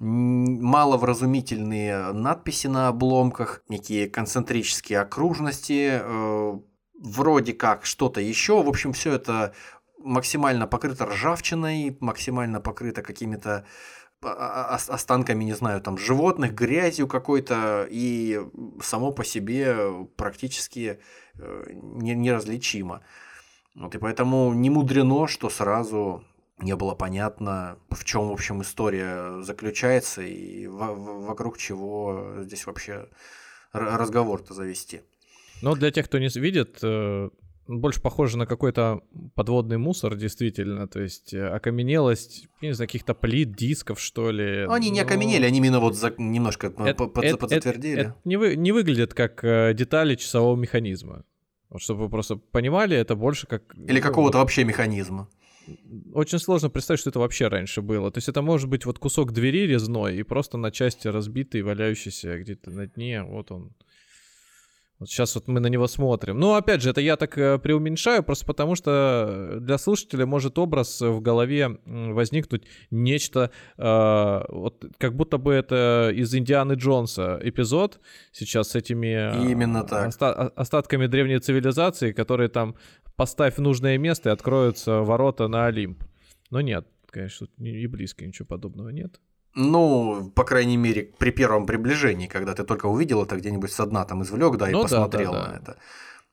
маловразумительные надписи на обломках, некие концентрические окружности, э, вроде как что-то еще. В общем, все это максимально покрыто ржавчиной, максимально покрыто какими-то а, а, останками, не знаю, там животных, грязью какой-то, и само по себе практически э, неразличимо. Вот, и поэтому не мудрено, что сразу не было понятно, в чем, в общем, история заключается и вокруг чего здесь вообще разговор-то завести. Но для тех, кто не видит, э, больше похоже на какой-то подводный мусор, действительно. То есть э, окаменелость, не знаю, каких-то плит, дисков, что ли. Они но... не окаменели, они именно вот за... немножко это, под... подзатвердили. Это, это не, вы... не выглядит как э, детали часового механизма. Вот чтобы вы просто понимали, это больше как... Или ну, какого-то вообще механизма. Очень сложно представить, что это вообще раньше было. То есть это может быть вот кусок двери резной и просто на части разбитый, валяющийся где-то на дне. Вот он. Вот сейчас вот мы на него смотрим. Ну, опять же, это я так э, преуменьшаю, просто потому что для слушателя может образ в голове возникнуть нечто, э, вот как будто бы это из Индианы Джонса эпизод сейчас с этими Именно так. Оста- остатками древней цивилизации, которые там поставь в нужное место и откроются ворота на Олимп. Но нет, конечно, и близко ничего подобного нет. Ну, по крайней мере, при первом приближении, когда ты только увидел это где-нибудь со дна там извлек, да, и ну, посмотрел да, да, да. на это.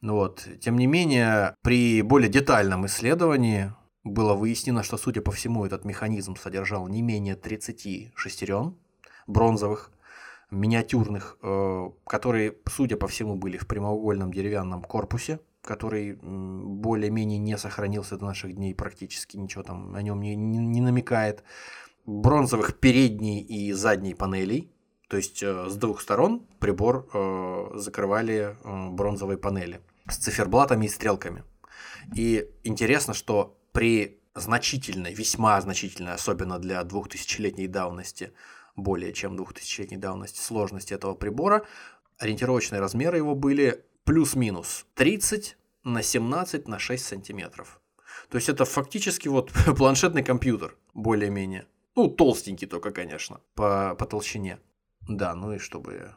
Вот. Тем не менее, при более детальном исследовании было выяснено, что, судя по всему, этот механизм содержал не менее 30 шестерен бронзовых, миниатюрных, э, которые, судя по всему, были в прямоугольном деревянном корпусе, который более-менее не сохранился до наших дней, практически ничего там о нем не, не, не намекает. Бронзовых передней и задней панелей, то есть э, с двух сторон прибор э, закрывали бронзовые панели с циферблатами и стрелками. И интересно, что при значительной, весьма значительной, особенно для двухтысячелетней давности, более чем двухтысячелетней давности сложности этого прибора, ориентировочные размеры его были плюс-минус 30 на 17 на 6 сантиметров. То есть это фактически вот планшетный компьютер, более-менее. Ну, толстенький только, конечно, по, по толщине. Да, ну и чтобы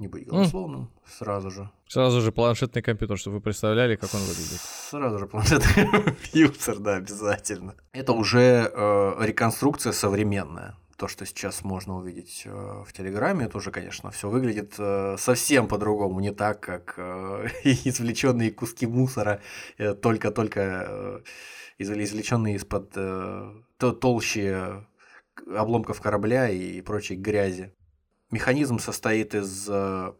не быть голословным, mm. сразу же. Сразу же планшетный компьютер, чтобы вы представляли, как он выглядит. Сразу же планшетный компьютер, да, обязательно. Это уже э, реконструкция современная. То, что сейчас можно увидеть э, в Телеграме, это уже, конечно, все выглядит э, совсем по-другому, не так, как э, извлеченные куски мусора, э, только-только э, извлеченные из-под э, толщи обломков корабля и прочей грязи. Механизм состоит из э,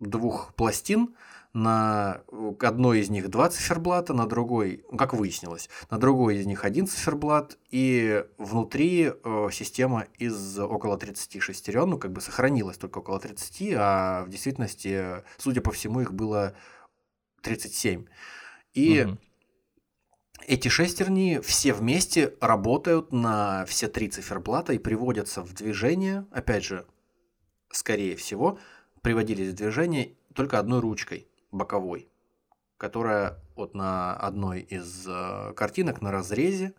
двух пластин. На одной из них два циферблата, на другой, ну, как выяснилось, на другой из них один циферблат, и внутри э, система из около 30 шестерен, ну, как бы сохранилась только около 30, а в действительности, судя по всему, их было 37. И угу. Эти шестерни все вместе работают на все три циферблата и приводятся в движение, опять же, скорее всего, приводились в движение только одной ручкой, боковой, которая вот на одной из э, картинок на разрезе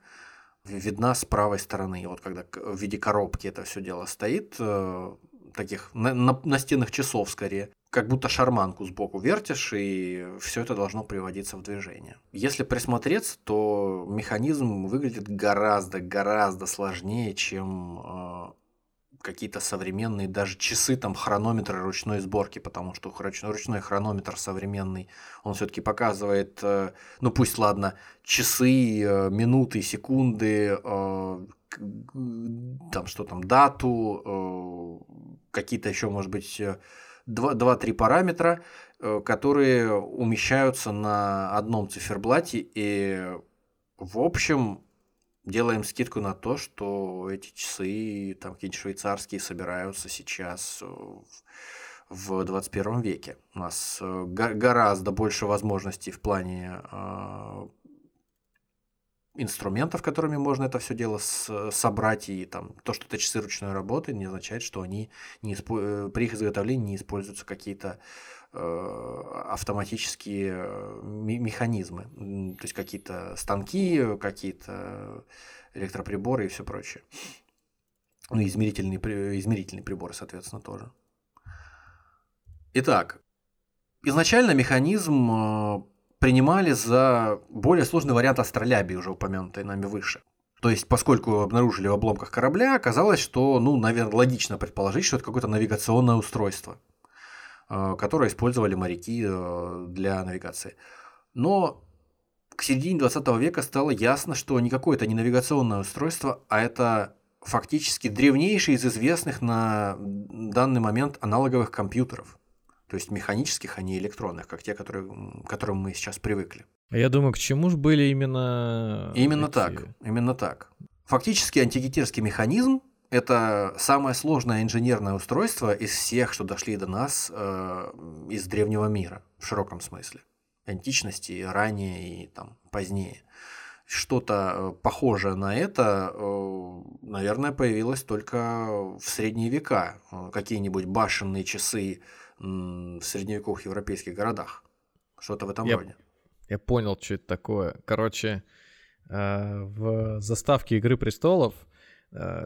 видна с правой стороны. Вот когда в виде коробки это все дело стоит, э, таких на, на, настенных часов скорее, как будто шарманку сбоку вертишь, и все это должно приводиться в движение. Если присмотреться, то механизм выглядит гораздо-гораздо сложнее, чем э, какие-то современные даже часы, там хронометры ручной сборки, потому что ручной, ручной хронометр современный, он все-таки показывает, э, ну пусть ладно, часы, э, минуты, секунды, э, там что там, дату, какие-то еще, может быть, 2-3 параметра, которые умещаются на одном циферблате, и в общем делаем скидку на то, что эти часы, там какие-нибудь швейцарские, собираются сейчас в 21 веке. У нас э, гораздо больше возможностей в плане э, инструментов, которыми можно это все дело собрать, и там то, что это часы ручной работы, не означает, что они не испо... Э, при их изготовлении не используются какие-то автоматические механизмы, то есть какие-то станки, какие-то электроприборы и все прочее. Ну, измерительные, измерительные приборы, соответственно, тоже. Итак, изначально механизм принимали за более сложный вариант астролябии, уже упомянутой нами выше. То есть, поскольку обнаружили в обломках корабля, оказалось, что, ну, наверное, логично предположить, что это какое-то навигационное устройство – Э, которые использовали моряки э, для навигации. Но к середине 20 века стало ясно, что никакое это не навигационное устройство, а это фактически древнейший из известных на данный момент аналоговых компьютеров. То есть механических, а не электронных, как те, которые, к которым мы сейчас привыкли. А я думаю, к чему же были именно... Именно эти... так, именно так. Фактически антигитерский механизм это самое сложное инженерное устройство из всех, что дошли до нас э, из древнего мира, в широком смысле. Античности, ранее и там, позднее. Что-то э, похожее на это, э, наверное, появилось только в средние века. Э, какие-нибудь башенные часы в средневековых европейских городах. Что-то в этом я, роде. Я понял, что это такое. Короче, в заставке Игры престолов Э,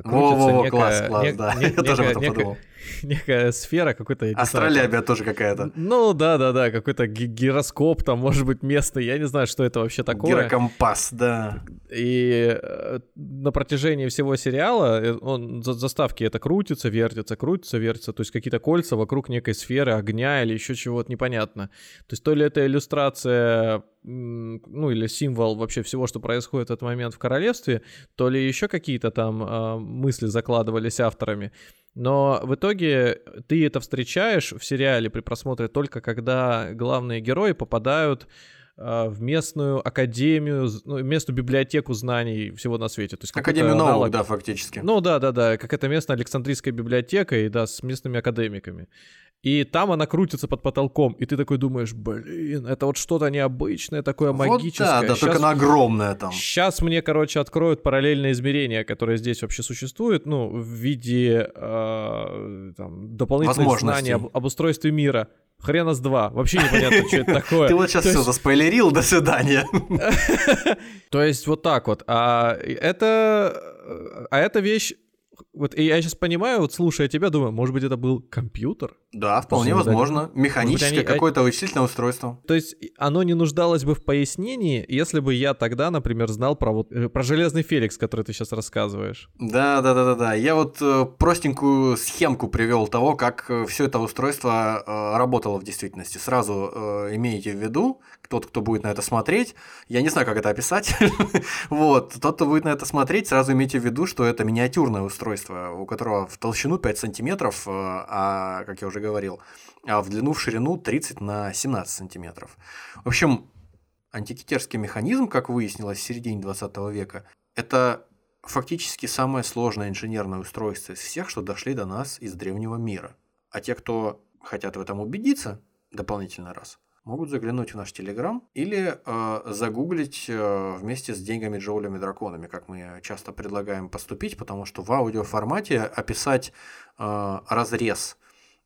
крутится Во-во-во, некая, класс, класс, не, да. Не, Я тоже об этом некая, подумал. Некая сфера какой-то... Астролябия тоже какая-то. Ну, да-да-да, какой-то гироскоп там, может быть, местный, я не знаю, что это вообще такое. Гирокомпас, да. И э, на протяжении всего сериала э, он за заставки это крутится, вертится, крутится, вертится, то есть какие-то кольца вокруг некой сферы огня или еще чего-то непонятно. То есть то ли это иллюстрация ну или символ вообще всего, что происходит в этот момент в королевстве, то ли еще какие-то там э, мысли закладывались авторами. Но в итоге ты это встречаешь в сериале при просмотре только когда главные герои попадают в местную академию, ну, местную библиотеку знаний всего на свете. То есть Академию наук, аналог... да, фактически. Ну да, да, да, как это местная Александрийская библиотека, и да, с местными академиками. И там она крутится под потолком, и ты такой думаешь, блин, это вот что-то необычное, такое вот магическое. Да, да, Сейчас... только она огромная там. Сейчас мне, короче, откроют параллельное измерение, которое здесь вообще существует, ну, в виде э, там, дополнительных знаний об, об устройстве мира. Хрена с два. Вообще непонятно, что это такое. Ты вот сейчас все заспойлерил, до свидания. То есть вот так вот. А это, а эта вещь вот и я сейчас понимаю, вот слушая тебя, думаю, может быть, это был компьютер? Да, вполне возможно. Они... Механическое они... какое-то вычислительное устройство. То есть оно не нуждалось бы в пояснении, если бы я тогда, например, знал про вот э, про железный Феликс, который ты сейчас рассказываешь. Да, да, да, да, да. Я вот э, простенькую схемку привел того, как э, все это устройство э, работало в действительности. Сразу э, имейте в виду, тот, кто будет на это смотреть, я не знаю, как это описать. вот, тот, кто будет на это смотреть, сразу имейте в виду, что это миниатюрное устройство, у которого в толщину 5 сантиметров, э, а, как я уже говорил, а в длину, в ширину 30 на 17 сантиметров. В общем, антикитерский механизм, как выяснилось в середине 20 века, это фактически самое сложное инженерное устройство из всех, что дошли до нас из древнего мира. А те, кто хотят в этом убедиться дополнительный раз – могут заглянуть в наш Телеграм или э, загуглить э, вместе с деньгами, джоулями, драконами, как мы часто предлагаем поступить, потому что в аудиоформате описать э, разрез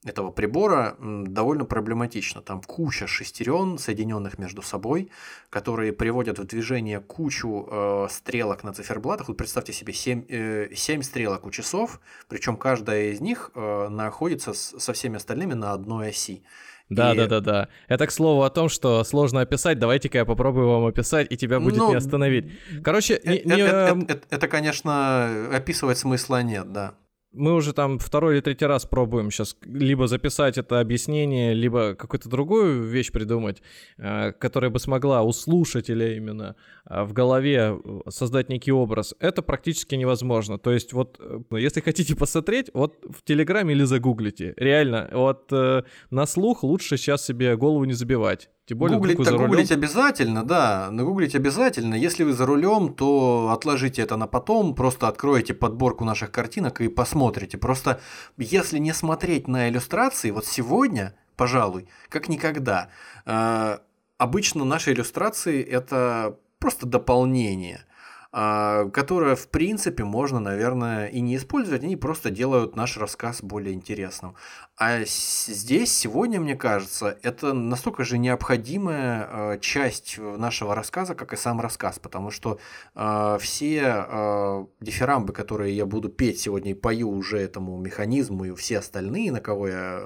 этого прибора довольно проблематично. Там куча шестерен, соединенных между собой, которые приводят в движение кучу э, стрелок на циферблатах. Вот представьте себе 7, э, 7 стрелок у часов, причем каждая из них э, находится с, со всеми остальными на одной оси. Да, и... да, да, да. Это к слову о том, что сложно описать. Давайте-ка я попробую вам описать, и тебя будет ну, не остановить. Короче, это, не, это, это, это, это, конечно, описывать смысла нет, да мы уже там второй или третий раз пробуем сейчас либо записать это объяснение, либо какую-то другую вещь придумать, э, которая бы смогла у слушателя именно э, в голове э, создать некий образ. Это практически невозможно. То есть вот, если хотите посмотреть, вот в Телеграме или загуглите. Реально, вот на слух лучше сейчас себе голову не забивать. Тем более, гуглить-то гуглить обязательно, да, нагуглить обязательно. Если вы за рулем, то отложите это на потом, просто откроете подборку наших картинок и посмотрите. Просто если не смотреть на иллюстрации, вот сегодня, пожалуй, как никогда, э, обычно наши иллюстрации это просто дополнение – которое, в принципе, можно, наверное, и не использовать, они просто делают наш рассказ более интересным. А здесь, сегодня, мне кажется, это настолько же необходимая а, часть нашего рассказа, как и сам рассказ, потому что э, все э, дифирамбы, которые я буду петь сегодня и пою уже этому механизму, и все остальные, на кого я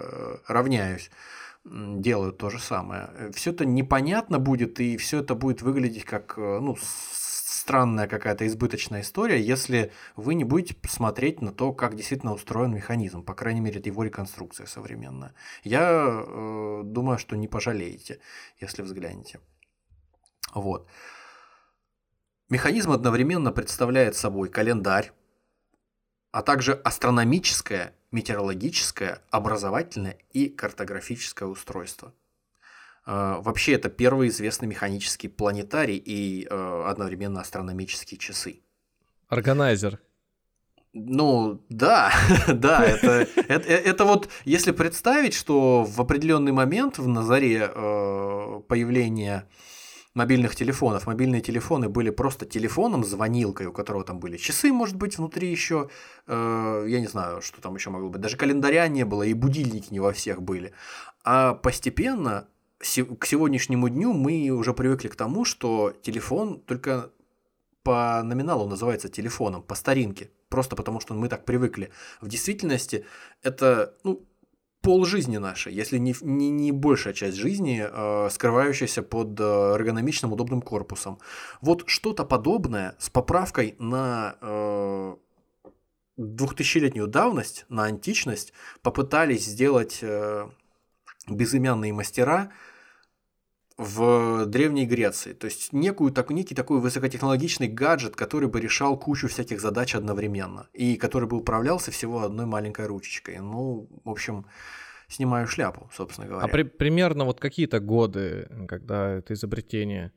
равняюсь, делают то же самое. Все это непонятно будет, и все это будет выглядеть как ну, странная какая-то избыточная история, если вы не будете смотреть на то, как действительно устроен механизм, по крайней мере, его реконструкция современная. Я э, думаю, что не пожалеете, если взглянете. Вот. Механизм одновременно представляет собой календарь, а также астрономическое, метеорологическое, образовательное и картографическое устройство. А, вообще это первый известный механический планетарий и э, одновременно астрономические часы. Органайзер. Ну, да, да, это, это, э, это вот, если представить, что в определенный момент в Назаре э, появления мобильных телефонов, мобильные телефоны были просто телефоном, звонилкой, у которого там были часы, может быть, внутри еще, э, я не знаю, что там еще могло быть, даже календаря не было, и будильники не во всех были. А постепенно к сегодняшнему дню мы уже привыкли к тому, что телефон только по номиналу называется телефоном, по старинке. просто потому, что мы так привыкли. В действительности это, ну, пол жизни нашей, если не, не, не большая часть жизни, э, скрывающаяся под э, эргономичным удобным корпусом. Вот что-то подобное с поправкой на э, 2000-летнюю давность, на античность, попытались сделать э, безымянные мастера в Древней Греции. То есть некую, так, некий такой высокотехнологичный гаджет, который бы решал кучу всяких задач одновременно. И который бы управлялся всего одной маленькой ручечкой. Ну, в общем, снимаю шляпу, собственно говоря. А при, примерно вот какие-то годы, когда это изобретение?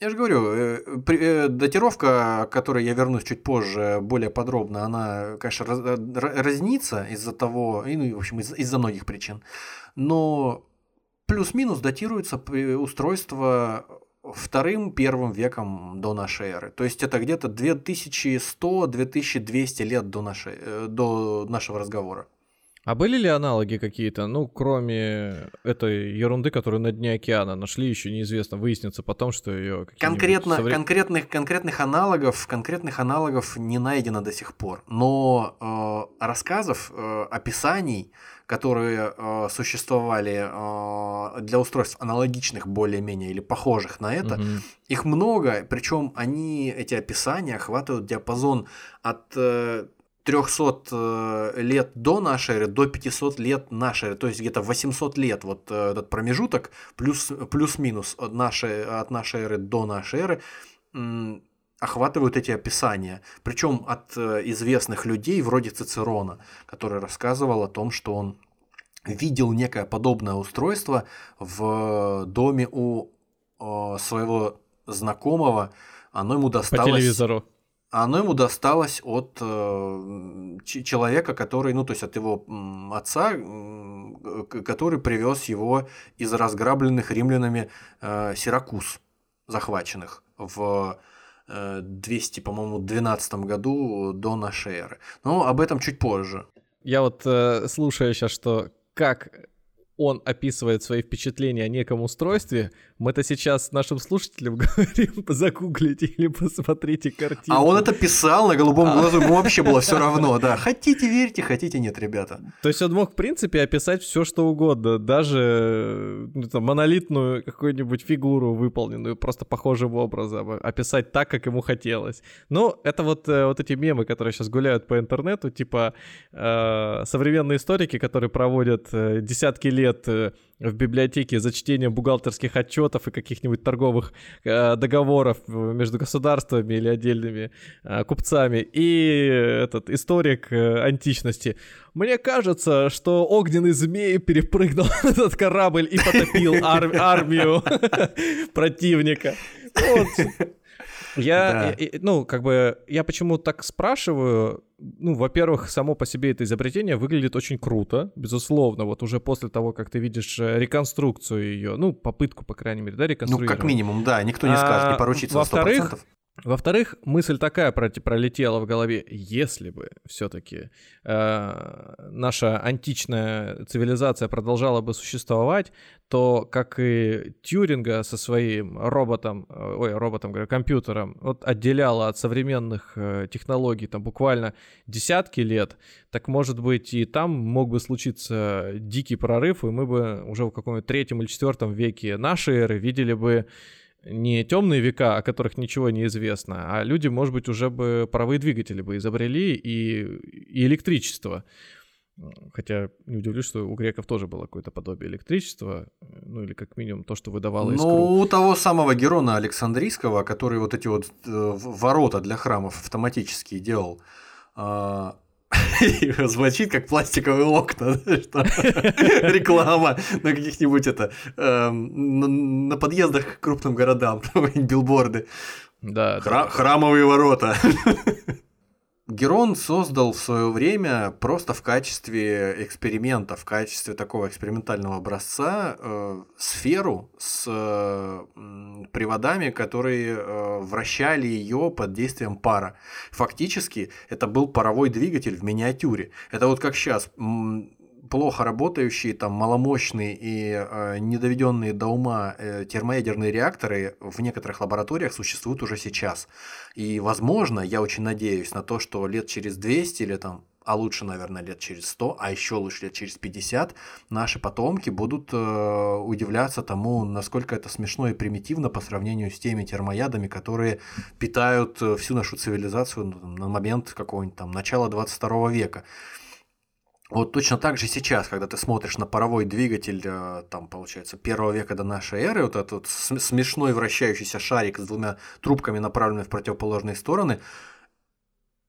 Я же говорю, э, э, датировка, к которой я вернусь чуть позже более подробно, она, конечно, э, разнится из-за того, ну, в общем, из-за многих причин. Но плюс-минус датируется устройство вторым-первым веком до нашей эры. То есть это где-то 2100-2200 лет до, нашей, до нашего разговора. А были ли аналоги какие-то, ну, кроме этой ерунды, которую на дне океана нашли, еще неизвестно, выяснится потом, что ее Конкретно, совре... конкретных, конкретных аналогов, конкретных аналогов не найдено до сих пор. Но э, рассказов, э, описаний, которые э, существовали э, для устройств аналогичных более-менее или похожих на это, угу. их много, причем они, эти описания охватывают диапазон от э, 300 э, лет до нашей эры до 500 лет нашей эры, то есть где-то 800 лет вот э, этот промежуток плюс, плюс-минус от нашей, от нашей эры до нашей эры охватывают эти описания. Причем от э, известных людей вроде Цицерона, который рассказывал о том, что он видел некое подобное устройство в доме у своего знакомого. Оно ему досталось... По телевизору оно ему досталось от э, человека, который, ну, то есть от его отца, э, который привез его из разграбленных римлянами э, Сиракуз, захваченных в 200, по-моему, 12 году до нашей эры. Но об этом чуть позже. Я вот э, слушаю сейчас, что как он описывает свои впечатления о неком устройстве, мы это сейчас нашим слушателям говорим, загуглите или посмотрите картину. А он это писал на голубом а. глазу, ему вообще было все равно, да. Хотите верьте, хотите нет, ребята. То есть он мог, в принципе, описать все, что угодно, даже ну, там, монолитную какую-нибудь фигуру, выполненную просто похожим образом, описать так, как ему хотелось. Ну, это вот, э, вот эти мемы, которые сейчас гуляют по интернету, типа э, современные историки, которые проводят э, десятки лет э, в библиотеке за чтением бухгалтерских отчетов и каких-нибудь торговых э, договоров между государствами или отдельными э, купцами. И этот историк античности. Мне кажется, что огненный змей перепрыгнул этот корабль и потопил ар- армию противника. Я, да. ну, как бы, я почему так спрашиваю, ну, во-первых, само по себе это изобретение выглядит очень круто, безусловно, вот уже после того, как ты видишь э, реконструкцию ее, ну, попытку, по крайней мере, да, реконструировать. Ну, как минимум, да, никто не скажет, не поручится во-вторых, на 100%. Во-вторых, мысль такая пролетела в голове, если бы все-таки э, наша античная цивилизация продолжала бы существовать, то как и Тьюринга со своим роботом, э, ой, роботом, говорю, компьютером, вот отделяла от современных э, технологий там буквально десятки лет, так может быть и там мог бы случиться дикий прорыв, и мы бы уже в каком-нибудь третьем или четвертом веке нашей эры видели бы не темные века, о которых ничего не известно, а люди, может быть, уже бы паровые двигатели бы изобрели и, и электричество. Хотя не удивлюсь, что у греков тоже было какое-то подобие электричества, ну или как минимум то, что выдавало искру. Ну, у того самого Герона Александрийского, который вот эти вот э, ворота для храмов автоматически делал, а, Звучит как пластиковые окна, что реклама на каких-нибудь это эм, на подъездах к крупным городам, билборды. Да, Храмовые ворота. Герон создал в свое время просто в качестве эксперимента, в качестве такого экспериментального образца э, сферу с э, приводами, которые э, вращали ее под действием пара. Фактически это был паровой двигатель в миниатюре. Это вот как сейчас плохо работающие, там, маломощные и э, недоведенные до ума э, термоядерные реакторы в некоторых лабораториях существуют уже сейчас. И, возможно, я очень надеюсь на то, что лет через 200 или там а лучше, наверное, лет через 100, а еще лучше лет через 50, наши потомки будут э, удивляться тому, насколько это смешно и примитивно по сравнению с теми термоядами, которые питают э, всю нашу цивилизацию на момент какого-нибудь там начала 22 века. Вот точно так же сейчас, когда ты смотришь на паровой двигатель, э, там, получается, первого века до нашей эры, вот этот вот смешной вращающийся шарик с двумя трубками, направленными в противоположные стороны,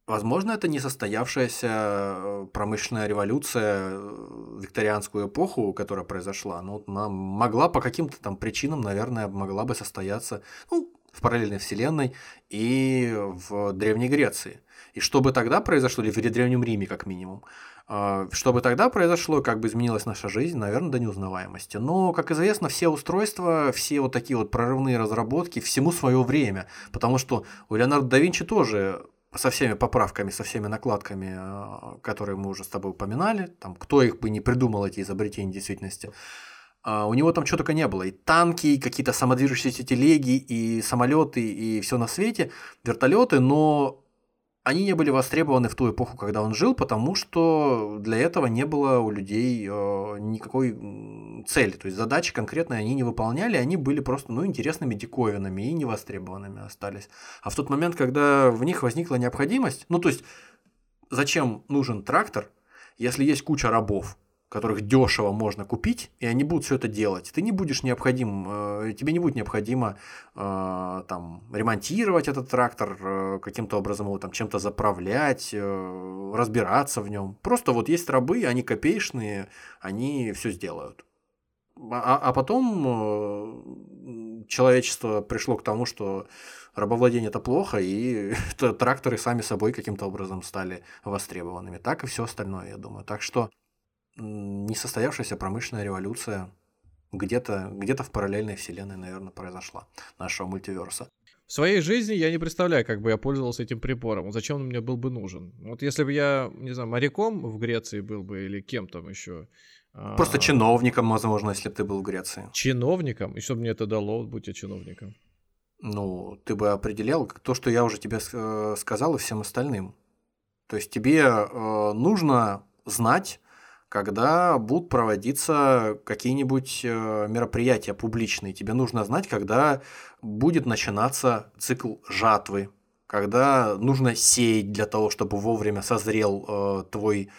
Возможно, это не состоявшаяся э, промышленная революция э, викторианскую эпоху, которая произошла, но могла по каким-то там причинам, наверное, могла бы состояться ну, в параллельной вселенной и в Древней Греции. И что бы тогда произошло, или в Древнем Риме как минимум, что бы тогда произошло, как бы изменилась наша жизнь, наверное, до неузнаваемости. Но, как известно, все устройства, все вот такие вот прорывные разработки, всему свое время. Потому что у Леонардо да Винчи тоже со всеми поправками, со всеми накладками, э, которые мы уже с тобой упоминали, там, кто их бы не придумал, эти изобретения действительности, а, у него там что только не было. И танки, и какие-то самодвижущиеся телеги, и самолеты, и все на свете, вертолеты, но они не были востребованы в ту эпоху, когда он жил, потому что для этого не было у людей э, никакой цели. То есть задачи конкретные они не выполняли, они были просто ну, интересными диковинами и невостребованными остались. А в тот момент, когда в них возникла необходимость, ну то есть зачем нужен трактор, если есть куча рабов, которых дешево можно купить, и они будут все это делать. Ты не будешь необходим, э, тебе не будет необходимо э, там ремонтировать этот трактор, э, каким-то образом его там чем-то заправлять, разбираться в нем. Просто вот есть рабы, они копеечные, они все сделают. А, а потом человечество пришло к тому, что рабовладение это плохо, и тракторы сами собой каким-то образом стали востребованными. Так и все остальное, я думаю. Так что несостоявшаяся промышленная революция где-то где в параллельной вселенной, наверное, произошла нашего мультиверса. В своей жизни я не представляю, как бы я пользовался этим прибором. Зачем он мне был бы нужен? Вот если бы я, не знаю, моряком в Греции был бы или кем там еще. А, Просто чиновником, возможно, если ты был в Греции. Чиновником? И что мне это дало, будь я чиновником? Ну, ты бы определял то, что я уже тебе э, сказал и всем остальным. То есть тебе э, нужно знать когда будут проводиться какие-нибудь э, мероприятия публичные. Тебе нужно знать, когда будет начинаться цикл жатвы, когда нужно сеять для того, чтобы вовремя созрел э, твой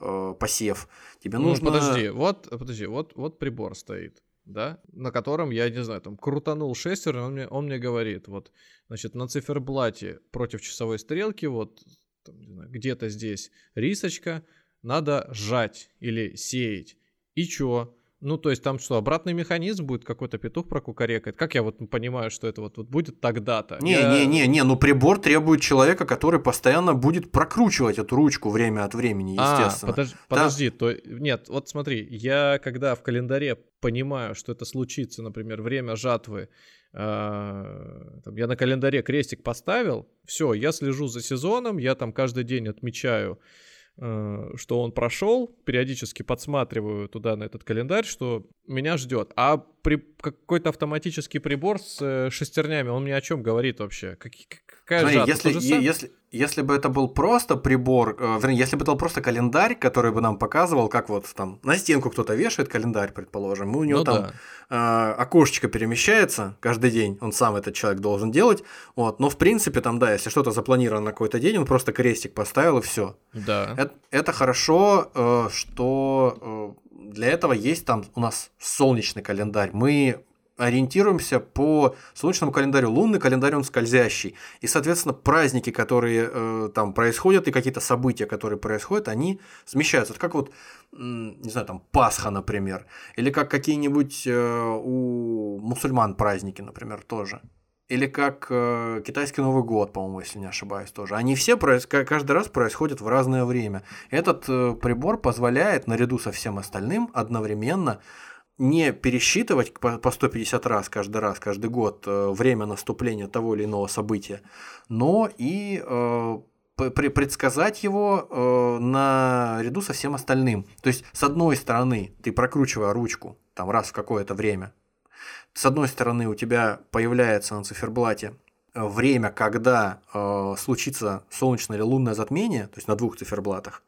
э, посев. Тебе ну, нужно... Подожди, вот, подожди, вот, вот прибор стоит, да, на котором я, не знаю, там, крутанул шестер, он мне, он мне говорит, вот, значит, на циферблате против часовой стрелки, вот, где-то здесь рисочка, надо сжать или сеять. И чё? Ну, то есть там что, обратный механизм будет какой-то петух прокукарекает? Как я вот понимаю, что это вот, вот будет тогда-то? Не-не-не, я... ну прибор требует человека, который постоянно будет прокручивать эту ручку время от времени, а, естественно. А, подож... да? подожди, то нет, вот смотри, я когда в календаре понимаю, что это случится, например, время жатвы, э, там, я на календаре крестик поставил, все, я слежу за сезоном, я там каждый день отмечаю что он прошел, периодически подсматриваю туда на этот календарь, что меня ждет. А при какой-то автоматический прибор с э, шестернями, он мне о чем говорит вообще? Как, какая Смотри, если, если, если бы это был просто прибор, э, вернее, если бы это был просто календарь, который бы нам показывал, как вот там на стенку кто-то вешает календарь, предположим, и у него ну, там да. э, окошечко перемещается каждый день, он сам этот человек должен делать, вот, но в принципе там, да, если что-то запланировано на какой-то день, он просто крестик поставил и все. Да. Это, это хорошо, э, что э, для этого есть там у нас солнечный календарь. Мы ориентируемся по солнечному календарю. Лунный календарь, он скользящий. И, соответственно, праздники, которые э, там происходят, и какие-то события, которые происходят, они смещаются. Это как вот, не знаю, там Пасха, например. Или как какие-нибудь э, у мусульман праздники, например, тоже. Или как э, китайский Новый год, по-моему, если не ошибаюсь, тоже. Они все проис... каждый раз происходят в разное время. Этот э, прибор позволяет, наряду со всем остальным, одновременно не пересчитывать по 150 раз каждый раз, каждый год э, время наступления того или иного события, но и э, предсказать его э, на ряду со всем остальным. То есть, с одной стороны, ты прокручивая ручку там раз в какое-то время, с одной стороны, у тебя появляется на циферблате время, когда э, случится солнечное или лунное затмение, то есть на двух циферблатах.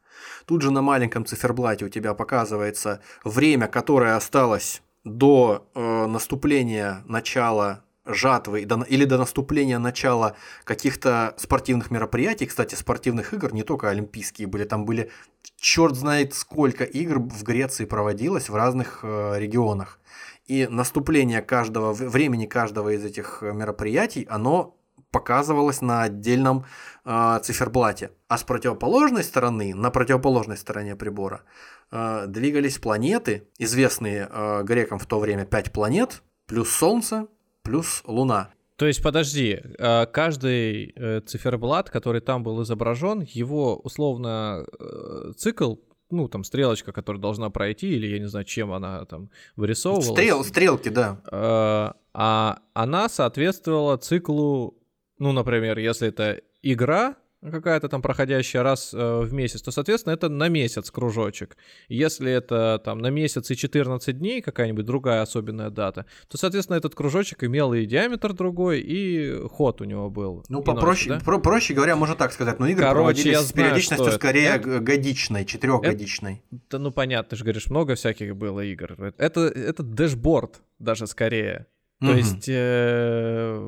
Тут же на маленьком циферблате у тебя показывается время, которое осталось до э, наступления начала жатвы или до наступления начала каких-то спортивных мероприятий, кстати, спортивных игр, не только олимпийские были, там были черт знает сколько игр в Греции проводилось в разных э, регионах. И наступление каждого, времени каждого из этих мероприятий, оно показывалось на отдельном э, циферблате. А с противоположной стороны, на противоположной стороне прибора, э, двигались планеты, известные э, грекам в то время пять планет, плюс Солнце, плюс Луна. То есть, подожди, каждый э, циферблат, который там был изображен, его условно э, цикл, ну, там, стрелочка, которая должна пройти, или я не знаю, чем она там вырисовывалась. Стрел, стрелки, да. А, а она соответствовала циклу, ну, например, если это игра, какая-то там проходящая раз э, в месяц, то, соответственно, это на месяц кружочек. Если это там на месяц и 14 дней какая-нибудь другая особенная дата, то, соответственно, этот кружочек имел и диаметр другой, и ход у него был. Ну, попроще, да? про проще говоря, можно так сказать, но игры Короче, проводились я с периодичностью скорее это... годичной, четырехгодичной. Это, ну, понятно, ты же говоришь, много всяких было игр. Это, это дэшборд даже скорее. То угу. есть, э,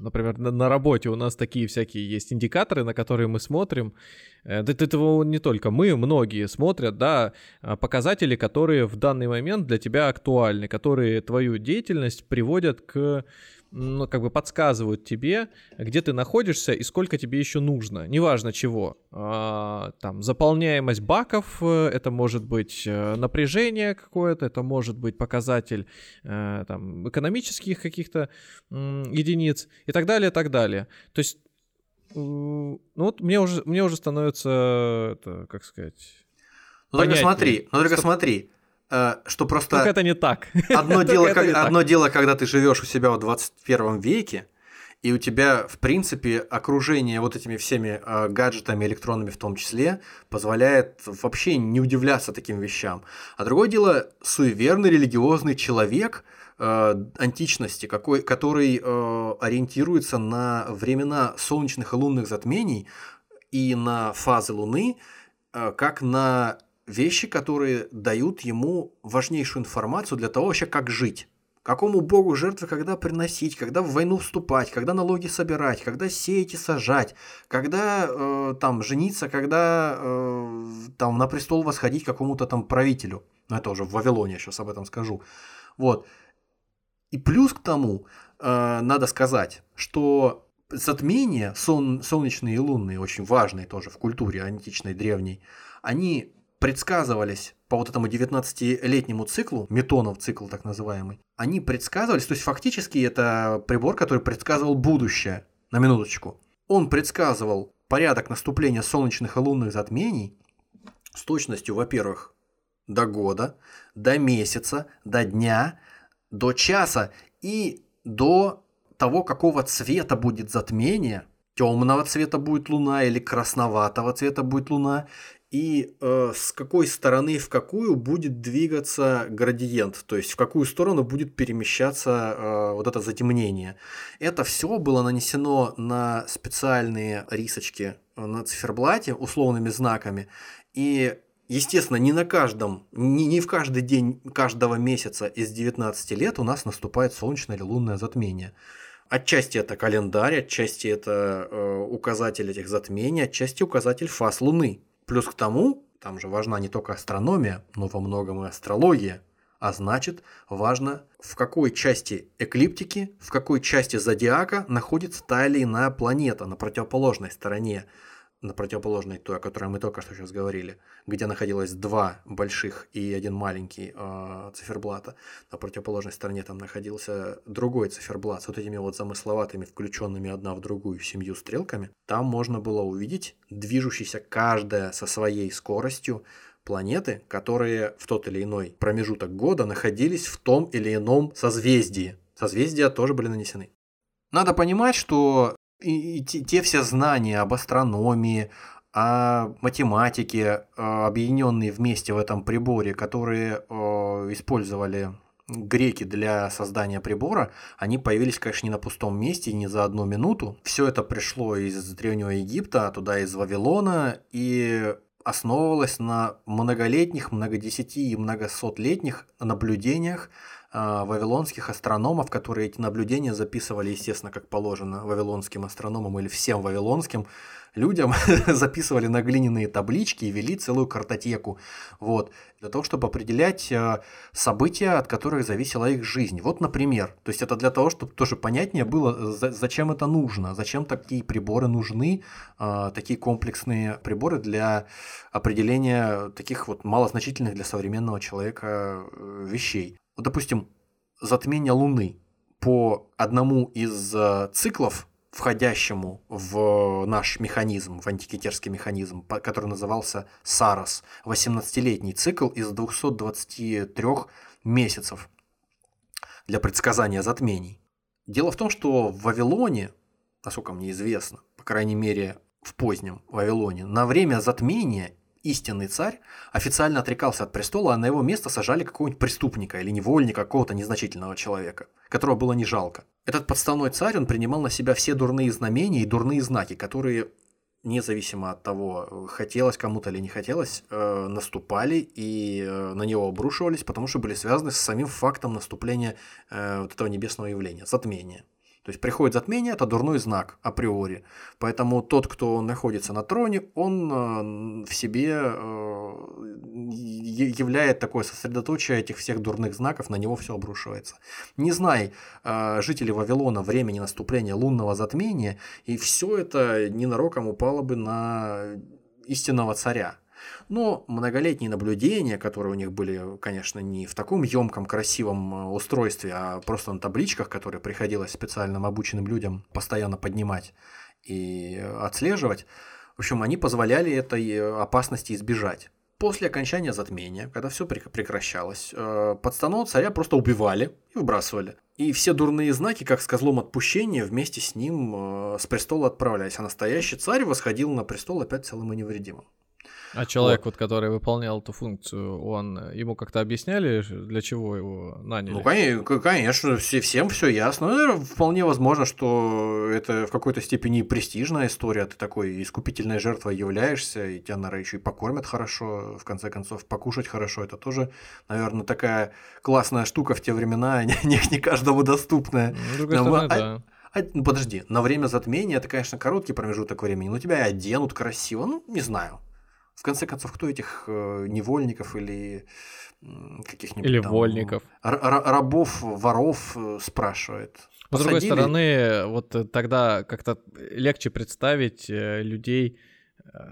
например, на, на работе у нас такие всякие есть индикаторы, на которые мы смотрим. Э, да этого не только мы, многие смотрят, да, а, показатели, которые в данный момент для тебя актуальны, которые твою деятельность приводят к ну, как бы подсказывают тебе, где ты находишься и сколько тебе еще нужно, неважно чего. А, там, заполняемость баков, э, это может быть э, напряжение какое-то, это может быть показатель а, там, экономических каких-то единиц и так далее, и так далее. То есть, ну вот мне уже, мне уже становится, это, как сказать... Ну только смотри, ну только Стоп. смотри, Э, что просто... Только это не так. Одно, дело, как, одно так. дело, когда ты живешь у себя в 21 веке, и у тебя, в принципе, окружение вот этими всеми э, гаджетами, электронами в том числе, позволяет вообще не удивляться таким вещам. А другое дело, суеверный религиозный человек э, античности, какой, который э, ориентируется на времена солнечных и лунных затмений и на фазы Луны, э, как на вещи, которые дают ему важнейшую информацию для того вообще, как жить. Какому богу жертвы когда приносить, когда в войну вступать, когда налоги собирать, когда сеять и сажать, когда э, там жениться, когда э, там на престол восходить какому-то там правителю. Ну это уже в Вавилоне, я сейчас об этом скажу. Вот. И плюс к тому, э, надо сказать, что затмения сон, солнечные и лунные, очень важные тоже в культуре античной, древней, они предсказывались по вот этому 19-летнему циклу, метонов цикл так называемый, они предсказывались, то есть фактически это прибор, который предсказывал будущее, на минуточку. Он предсказывал порядок наступления солнечных и лунных затмений с точностью, во-первых, до года, до месяца, до дня, до часа и до того, какого цвета будет затмение, темного цвета будет луна или красноватого цвета будет луна, и э, с какой стороны в какую будет двигаться градиент, то есть в какую сторону будет перемещаться э, вот это затемнение. Это все было нанесено на специальные рисочки э, на циферблате условными знаками, и Естественно, не на каждом, не, не в каждый день каждого месяца из 19 лет у нас наступает солнечное или лунное затмение. Отчасти это календарь, отчасти это э, указатель этих затмений, отчасти указатель фаз Луны. Плюс к тому, там же важна не только астрономия, но во многом и астрология. А значит, важно, в какой части эклиптики, в какой части зодиака находится та или иная планета на противоположной стороне на противоположной той, о которой мы только что сейчас говорили, где находилось два больших и один маленький э, циферблата, на противоположной стороне там находился другой циферблат с вот этими вот замысловатыми, включенными одна в другую семью стрелками. Там можно было увидеть движущийся каждая со своей скоростью планеты, которые в тот или иной промежуток года находились в том или ином созвездии. Созвездия тоже были нанесены. Надо понимать, что и, и те, те все знания об астрономии, о математике, объединенные вместе в этом приборе, которые использовали греки для создания прибора, они появились, конечно, не на пустом месте, не за одну минуту. Все это пришло из Древнего Египта, туда из Вавилона, и основывалось на многолетних, многодесяти и многосотлетних наблюдениях э, вавилонских астрономов, которые эти наблюдения записывали, естественно, как положено вавилонским астрономам или всем вавилонским, людям записывали на глиняные таблички и вели целую картотеку. Вот, для того, чтобы определять э, события, от которых зависела их жизнь. Вот, например, то есть это для того, чтобы тоже понятнее было, зачем это нужно, зачем такие приборы нужны, э, такие комплексные приборы для определения таких вот малозначительных для современного человека э, вещей. Вот, допустим, затмение Луны по одному из циклов входящему в наш механизм, в антикитерский механизм, который назывался САРОС, 18-летний цикл из 223 месяцев для предсказания затмений. Дело в том, что в Вавилоне, насколько мне известно, по крайней мере в позднем Вавилоне, на время затмения истинный царь официально отрекался от престола, а на его место сажали какого-нибудь преступника или невольника, какого-то незначительного человека, которого было не жалко. Этот подставной царь, он принимал на себя все дурные знамения и дурные знаки, которые, независимо от того, хотелось кому-то или не хотелось, э, наступали и э, на него обрушивались, потому что были связаны с самим фактом наступления э, вот этого небесного явления, затмения. То есть приходит затмение, это дурной знак априори. Поэтому тот, кто находится на троне, он э, в себе э, являет такое сосредоточие этих всех дурных знаков, на него все обрушивается. Не знай э, жители Вавилона времени наступления лунного затмения, и все это ненароком упало бы на истинного царя. Но многолетние наблюдения, которые у них были, конечно, не в таком емком, красивом э, устройстве, а просто на табличках, которые приходилось специальным обученным людям постоянно поднимать и отслеживать, в общем, они позволяли этой э, опасности избежать. После окончания затмения, когда все прекращалось, э, подставного царя просто убивали и выбрасывали. И все дурные знаки, как с козлом отпущения, вместе с ним с престола отправлялись. А настоящий царь восходил на престол опять целым и невредимым. А человек, вот. вот, который выполнял эту функцию, он ему как-то объясняли, для чего его наняли? Ну, конечно, конечно всем все ясно. Ну, вполне возможно, что это в какой-то степени престижная история. Ты такой искупительной жертвой являешься, и тебя, наверное, еще и покормят хорошо, в конце концов, покушать хорошо. Это тоже, наверное, такая классная штука в те времена, не, не каждому доступная. Ну, с другой стороны, а, да. А, ну, подожди, на время затмения это, конечно, короткий промежуток времени, но тебя и оденут красиво, ну, не знаю. В конце концов, кто этих э, невольников или каких-нибудь или там, вольников, рабов, воров э, спрашивает? Но, с другой стороны, вот э, тогда как-то легче представить людей,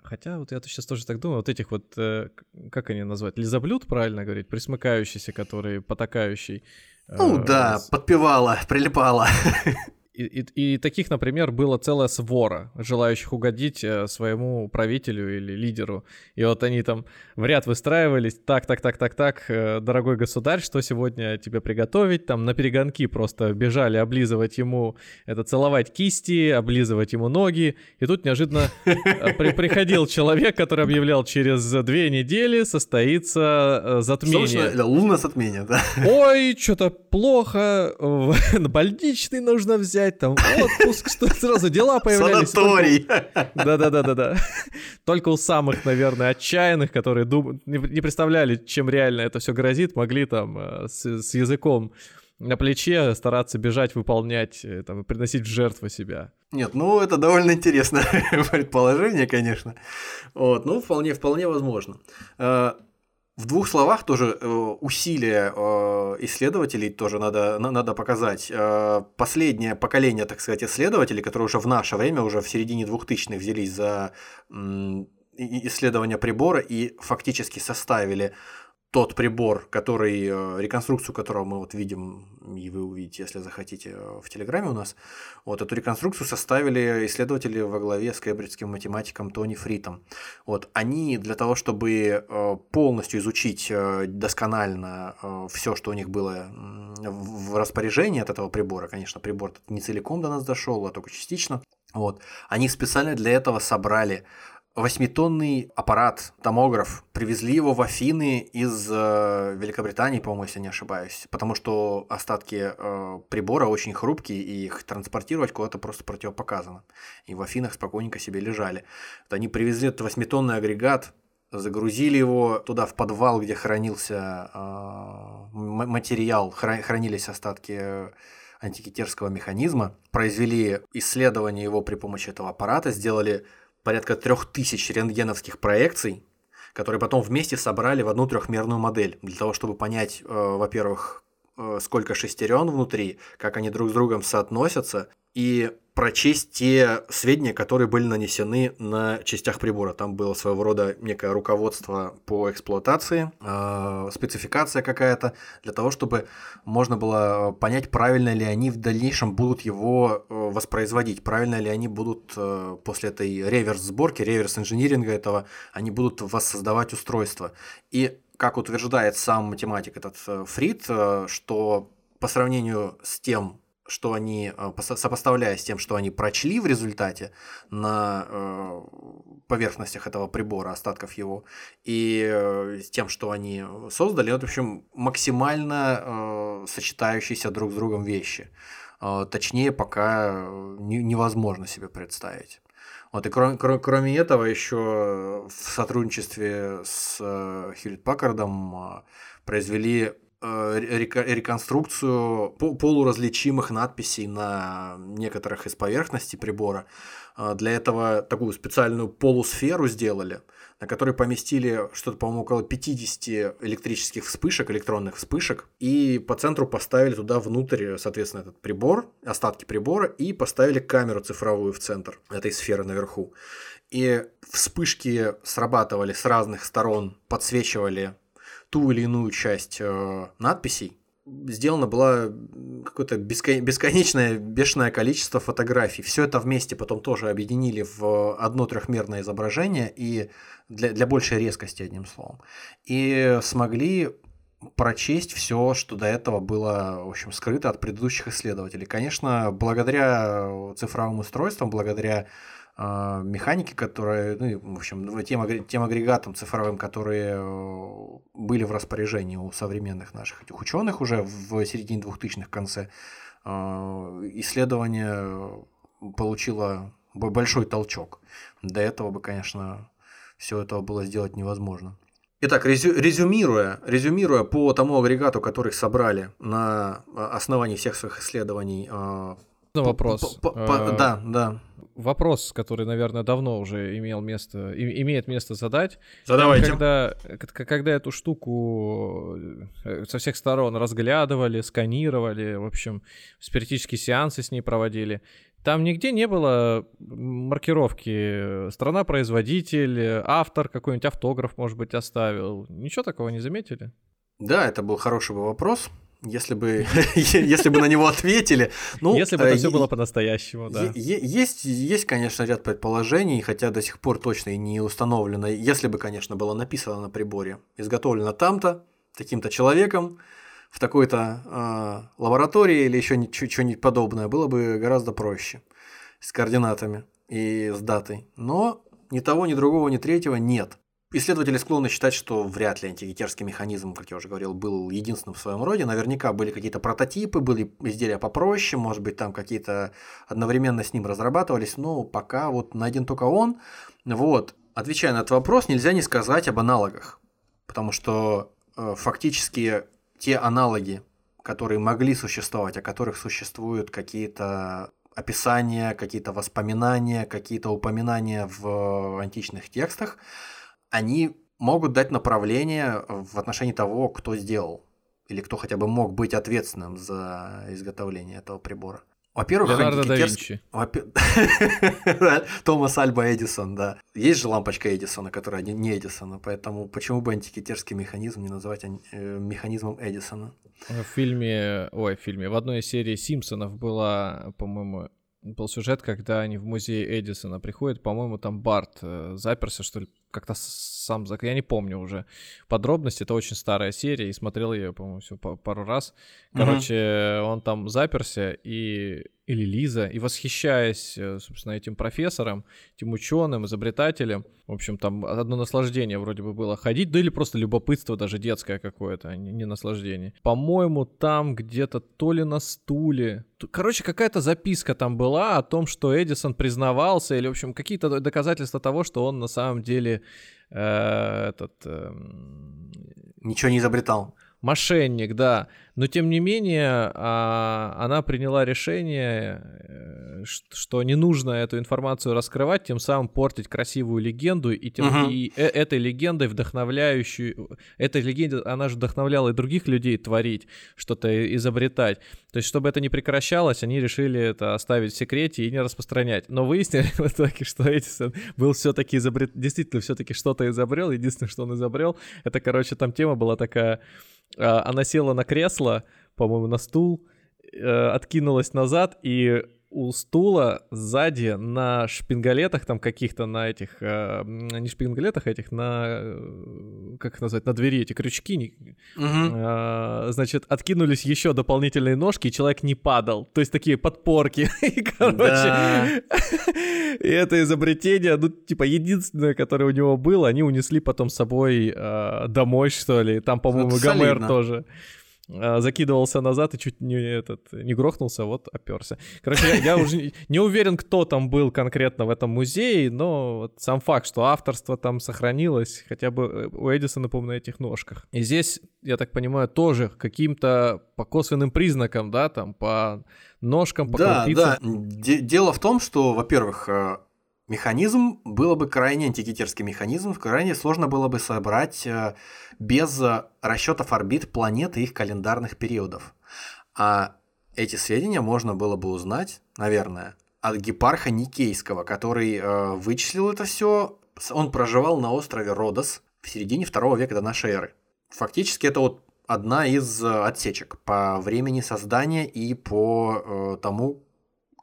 хотя вот я сейчас тоже так думаю, вот этих вот, как они назвать, лизоблюд, правильно говорить, присмыкающийся, который потакающий. Ну да, с... подпевала, прилипала. И, и, и таких, например, было целая свора, желающих угодить э, своему правителю или лидеру. И вот они там в ряд выстраивались, так, так, так, так, так, э, дорогой государь, что сегодня тебе приготовить? Там на перегонки просто бежали облизывать ему, это целовать кисти, облизывать ему ноги. И тут неожиданно э, при, приходил человек, который объявлял, через две недели состоится затмение. Собственно, лунное затмение, да. Ой, что-то плохо, больничный нужно взять взять, там отпуск, что сразу дела появлялись. Санаторий. Да-да-да-да-да. Только у самых, наверное, отчаянных, которые дум... не представляли, чем реально это все грозит, могли там э, с, с языком на плече стараться бежать, выполнять, э, там, приносить в жертву себя. Нет, ну это довольно интересное предположение, конечно. Вот, ну вполне, вполне возможно. Э, в двух словах тоже э, усилия э, исследователей тоже надо, надо показать. Э, последнее поколение, так сказать, исследователей, которые уже в наше время, уже в середине 2000-х взялись за исследование прибора и фактически составили тот прибор, который, э, реконструкцию которого мы вот видим, и вы увидите, если захотите, э, в Телеграме у нас, вот эту реконструкцию составили исследователи во главе с кембриджским математиком Тони Фритом. Вот, они для того, чтобы э, полностью изучить досконально все, что у них было в распоряжении от этого прибора, конечно, прибор не целиком до нас дошел, а только частично, Вот. Они специально для этого собрали восьмитонный аппарат, томограф. Привезли его в Афины из э, Великобритании, по-моему, если не ошибаюсь. Потому что остатки э, прибора очень хрупкие, и их транспортировать куда-то просто противопоказано. И в Афинах спокойненько себе лежали. Вот они привезли этот восьмитонный агрегат, загрузили его туда в подвал, где хранился э, материал, хранились остатки антикитерского механизма, произвели исследование его при помощи этого аппарата, сделали порядка трех тысяч рентгеновских проекций, которые потом вместе собрали в одну трехмерную модель, для того, чтобы понять, э, во-первых, э, сколько шестерен внутри, как они друг с другом соотносятся, и прочесть те сведения, которые были нанесены на частях прибора. Там было своего рода некое руководство по эксплуатации, э, спецификация какая-то, для того, чтобы можно было понять, правильно ли они в дальнейшем будут его э, воспроизводить, правильно ли они будут э, после этой реверс-сборки, реверс-инжиниринга этого, они будут воссоздавать устройство. И как утверждает сам математик этот э, Фрид, что по сравнению с тем, что они, э, сопоставляя с тем, что они прочли в результате на э, поверхностях этого прибора, остатков его, и э, с тем, что они создали, это, в общем, максимально сочетающиеся друг с другом вещи. Точнее, пока невозможно себе представить. Вот, и кроме, кроме этого, еще в сотрудничестве с Хьюлит Паккардом произвели реконструкцию полуразличимых надписей на некоторых из поверхностей прибора. Э, для этого такую специальную полусферу сделали, на которой поместили что-то, по-моему, около 50 электрических вспышек, электронных вспышек, и по центру поставили туда внутрь, соответственно, этот прибор, остатки прибора, и поставили камеру цифровую в центр этой сферы наверху. И вспышки срабатывали с разных сторон, подсвечивали ту или иную часть э, надписей, сделано было какое-то бесконечное, бешеное количество фотографий. Все это вместе потом тоже объединили в одно трехмерное изображение и для, для большей резкости, одним словом. И смогли прочесть все, что до этого было, в общем, скрыто от предыдущих исследователей. Конечно, благодаря цифровым устройствам, благодаря механики, которые, ну, в общем, тем, тем агрегатам цифровым, которые э, были в распоряжении у современных наших этих ученых уже в середине 2000-х конце, а, исследование получило большой толчок. До этого бы, конечно, все это было сделать невозможно. Итак, резю, резюмируя, резюмируя по тому агрегату, который собрали на основании всех своих исследований. А, вопрос. По, да, да вопрос, который, наверное, давно уже имел место, имеет место задать. Задавайте. Когда, когда эту штуку э, со всех сторон разглядывали, сканировали, в общем, спиритические сеансы с ней проводили, там нигде не было маркировки страна-производитель, автор, какой-нибудь автограф, может быть, оставил. Ничего такого не заметили? Да, это был хороший вопрос если бы, если бы на него ответили. Ну, если бы это э, все было по-настоящему, да. Есть, есть, конечно, ряд предположений, хотя до сих пор точно и не установлено. Если бы, конечно, было написано на приборе, изготовлено там-то, таким-то человеком, в такой-то э, лаборатории или еще что-нибудь подобное, было бы гораздо проще с координатами и с датой. Но ни того, ни другого, ни третьего нет. Исследователи склонны считать, что вряд ли антигитерский механизм, как я уже говорил, был единственным в своем роде. Наверняка были какие-то прототипы, были изделия попроще, может быть, там какие-то одновременно с ним разрабатывались, но пока вот найден только он. Вот. Отвечая на этот вопрос, нельзя не сказать об аналогах, потому что э, фактически те аналоги, которые могли существовать, о которых существуют какие-то описания, какие-то воспоминания, какие-то упоминания в античных текстах – они могут дать направление в отношении того, кто сделал или кто хотя бы мог быть ответственным за изготовление этого прибора. Во-первых, Леонардо да Винчи. Томас Альба Эдисон, да. Есть же лампочка Эдисона, которая не Эдисона, поэтому почему бы антикитерский механизм не называть э, механизмом Эдисона? В фильме, ой, в фильме, в одной из серий Симпсонов была, по-моему, был сюжет, когда они в музей Эдисона приходят, по-моему, там Барт э, заперся, что ли, как-то сам... Я не помню уже подробности. Это очень старая серия, и смотрел ее, по-моему, все пару раз. Короче, mm-hmm. он там заперся, и или Лиза, и восхищаясь, э, собственно, этим профессором, этим ученым, изобретателем, в общем, там одно наслаждение вроде бы было ходить, да или просто любопытство даже детское какое-то, а не наслаждение. По-моему, там где-то то ли на стуле, короче, какая-то записка там была о том, что Эдисон признавался, или, в общем, какие-то доказательства того, что он на самом деле э, этот... Э, Ничего не изобретал. Мошенник, да. Но тем не менее, а, она приняла решение, э, что не нужно эту информацию раскрывать, тем самым портить красивую легенду, и, тем, uh-huh. и э, этой легендой вдохновляющую, этой легендой, она же вдохновляла и других людей творить, что-то изобретать. То есть, чтобы это не прекращалось, они решили это оставить в секрете и не распространять. Но выяснили в итоге, что Эдисон был все-таки изобрет... действительно все-таки что-то изобрел. Единственное, что он изобрел, это, короче, там тема была такая она села на кресло, по-моему, на стул, э, откинулась назад и у стула сзади на шпингалетах там каких-то, на этих, э, не шпингалетах, а этих, на, э, как их назвать, на двери эти крючки, угу. э, значит, откинулись еще дополнительные ножки, и человек не падал. То есть такие подпорки. и, короче, и это изобретение, ну, типа, единственное, которое у него было, они унесли потом с собой э, домой, что ли. Там, по-моему, Гомер тоже. А, закидывался назад и чуть не этот не грохнулся, вот оперся. Короче, я, я уже не уверен, кто там был конкретно в этом музее, но вот сам факт, что авторство там сохранилось, хотя бы э, у Эдисона, по-моему, на этих ножках. И здесь, я так понимаю, тоже каким-то по косвенным признакам, да, там по ножкам, по Да, крупицам. да. Дело в том, что, во-первых, э, Механизм было бы крайне антикитерский механизм, крайне сложно было бы собрать э, без расчетов орбит планет и их календарных периодов. А эти сведения можно было бы узнать, наверное, от гепарха Никейского, который э, вычислил это все. Он проживал на острове Родос в середине второго века до нашей эры. Фактически это вот одна из э, отсечек по времени создания и по э, тому,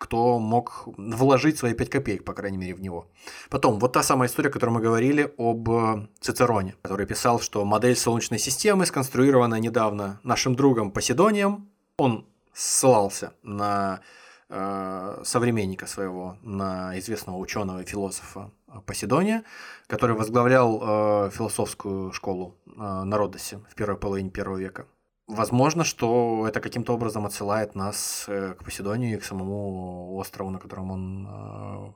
кто мог вложить свои 5 копеек, по крайней мере, в него. Потом, вот та самая история, о которой мы говорили об э, Цицероне, который писал, что модель Солнечной системы, сконструированная недавно нашим другом Поседонием, он ссылался на э, современника своего, на известного ученого и философа Поседония, который возглавлял э, философскую школу э, на Родосе в первой половине первого века. Возможно, что это каким-то образом отсылает нас э, к Поседонию и к самому острову, на котором он э,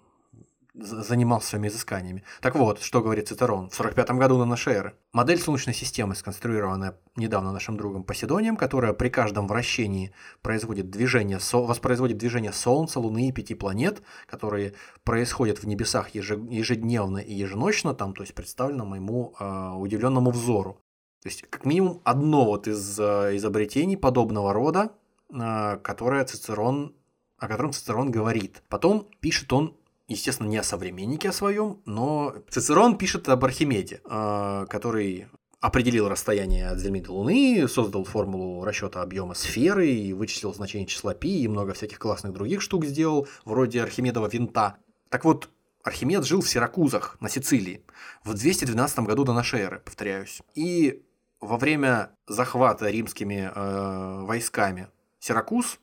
занимался своими изысканиями. Так вот, что говорит Цицерон в 45 году на нашей эры. Модель Солнечной системы, сконструированная недавно нашим другом Поседонием, которая при каждом вращении производит движение, воспроизводит движение Солнца, Луны и пяти планет, которые происходят в небесах ежедневно и еженочно, там, то есть представлено моему э, удивленному взору. То есть, как минимум, одно вот из э, изобретений подобного рода, э, которое Цицерон, о котором Цицерон говорит. Потом пишет он естественно, не о современнике о своем, но Цицерон пишет об Архимеде, э, который определил расстояние от Земли до Луны, создал формулу расчета объема сферы и вычислил значение числа π и много всяких классных других штук сделал, вроде Архимедова винта. Так вот, Архимед жил в Сиракузах на Сицилии в 212 году до нашей эры, повторяюсь. И во время захвата римскими э, войсками Сиракуз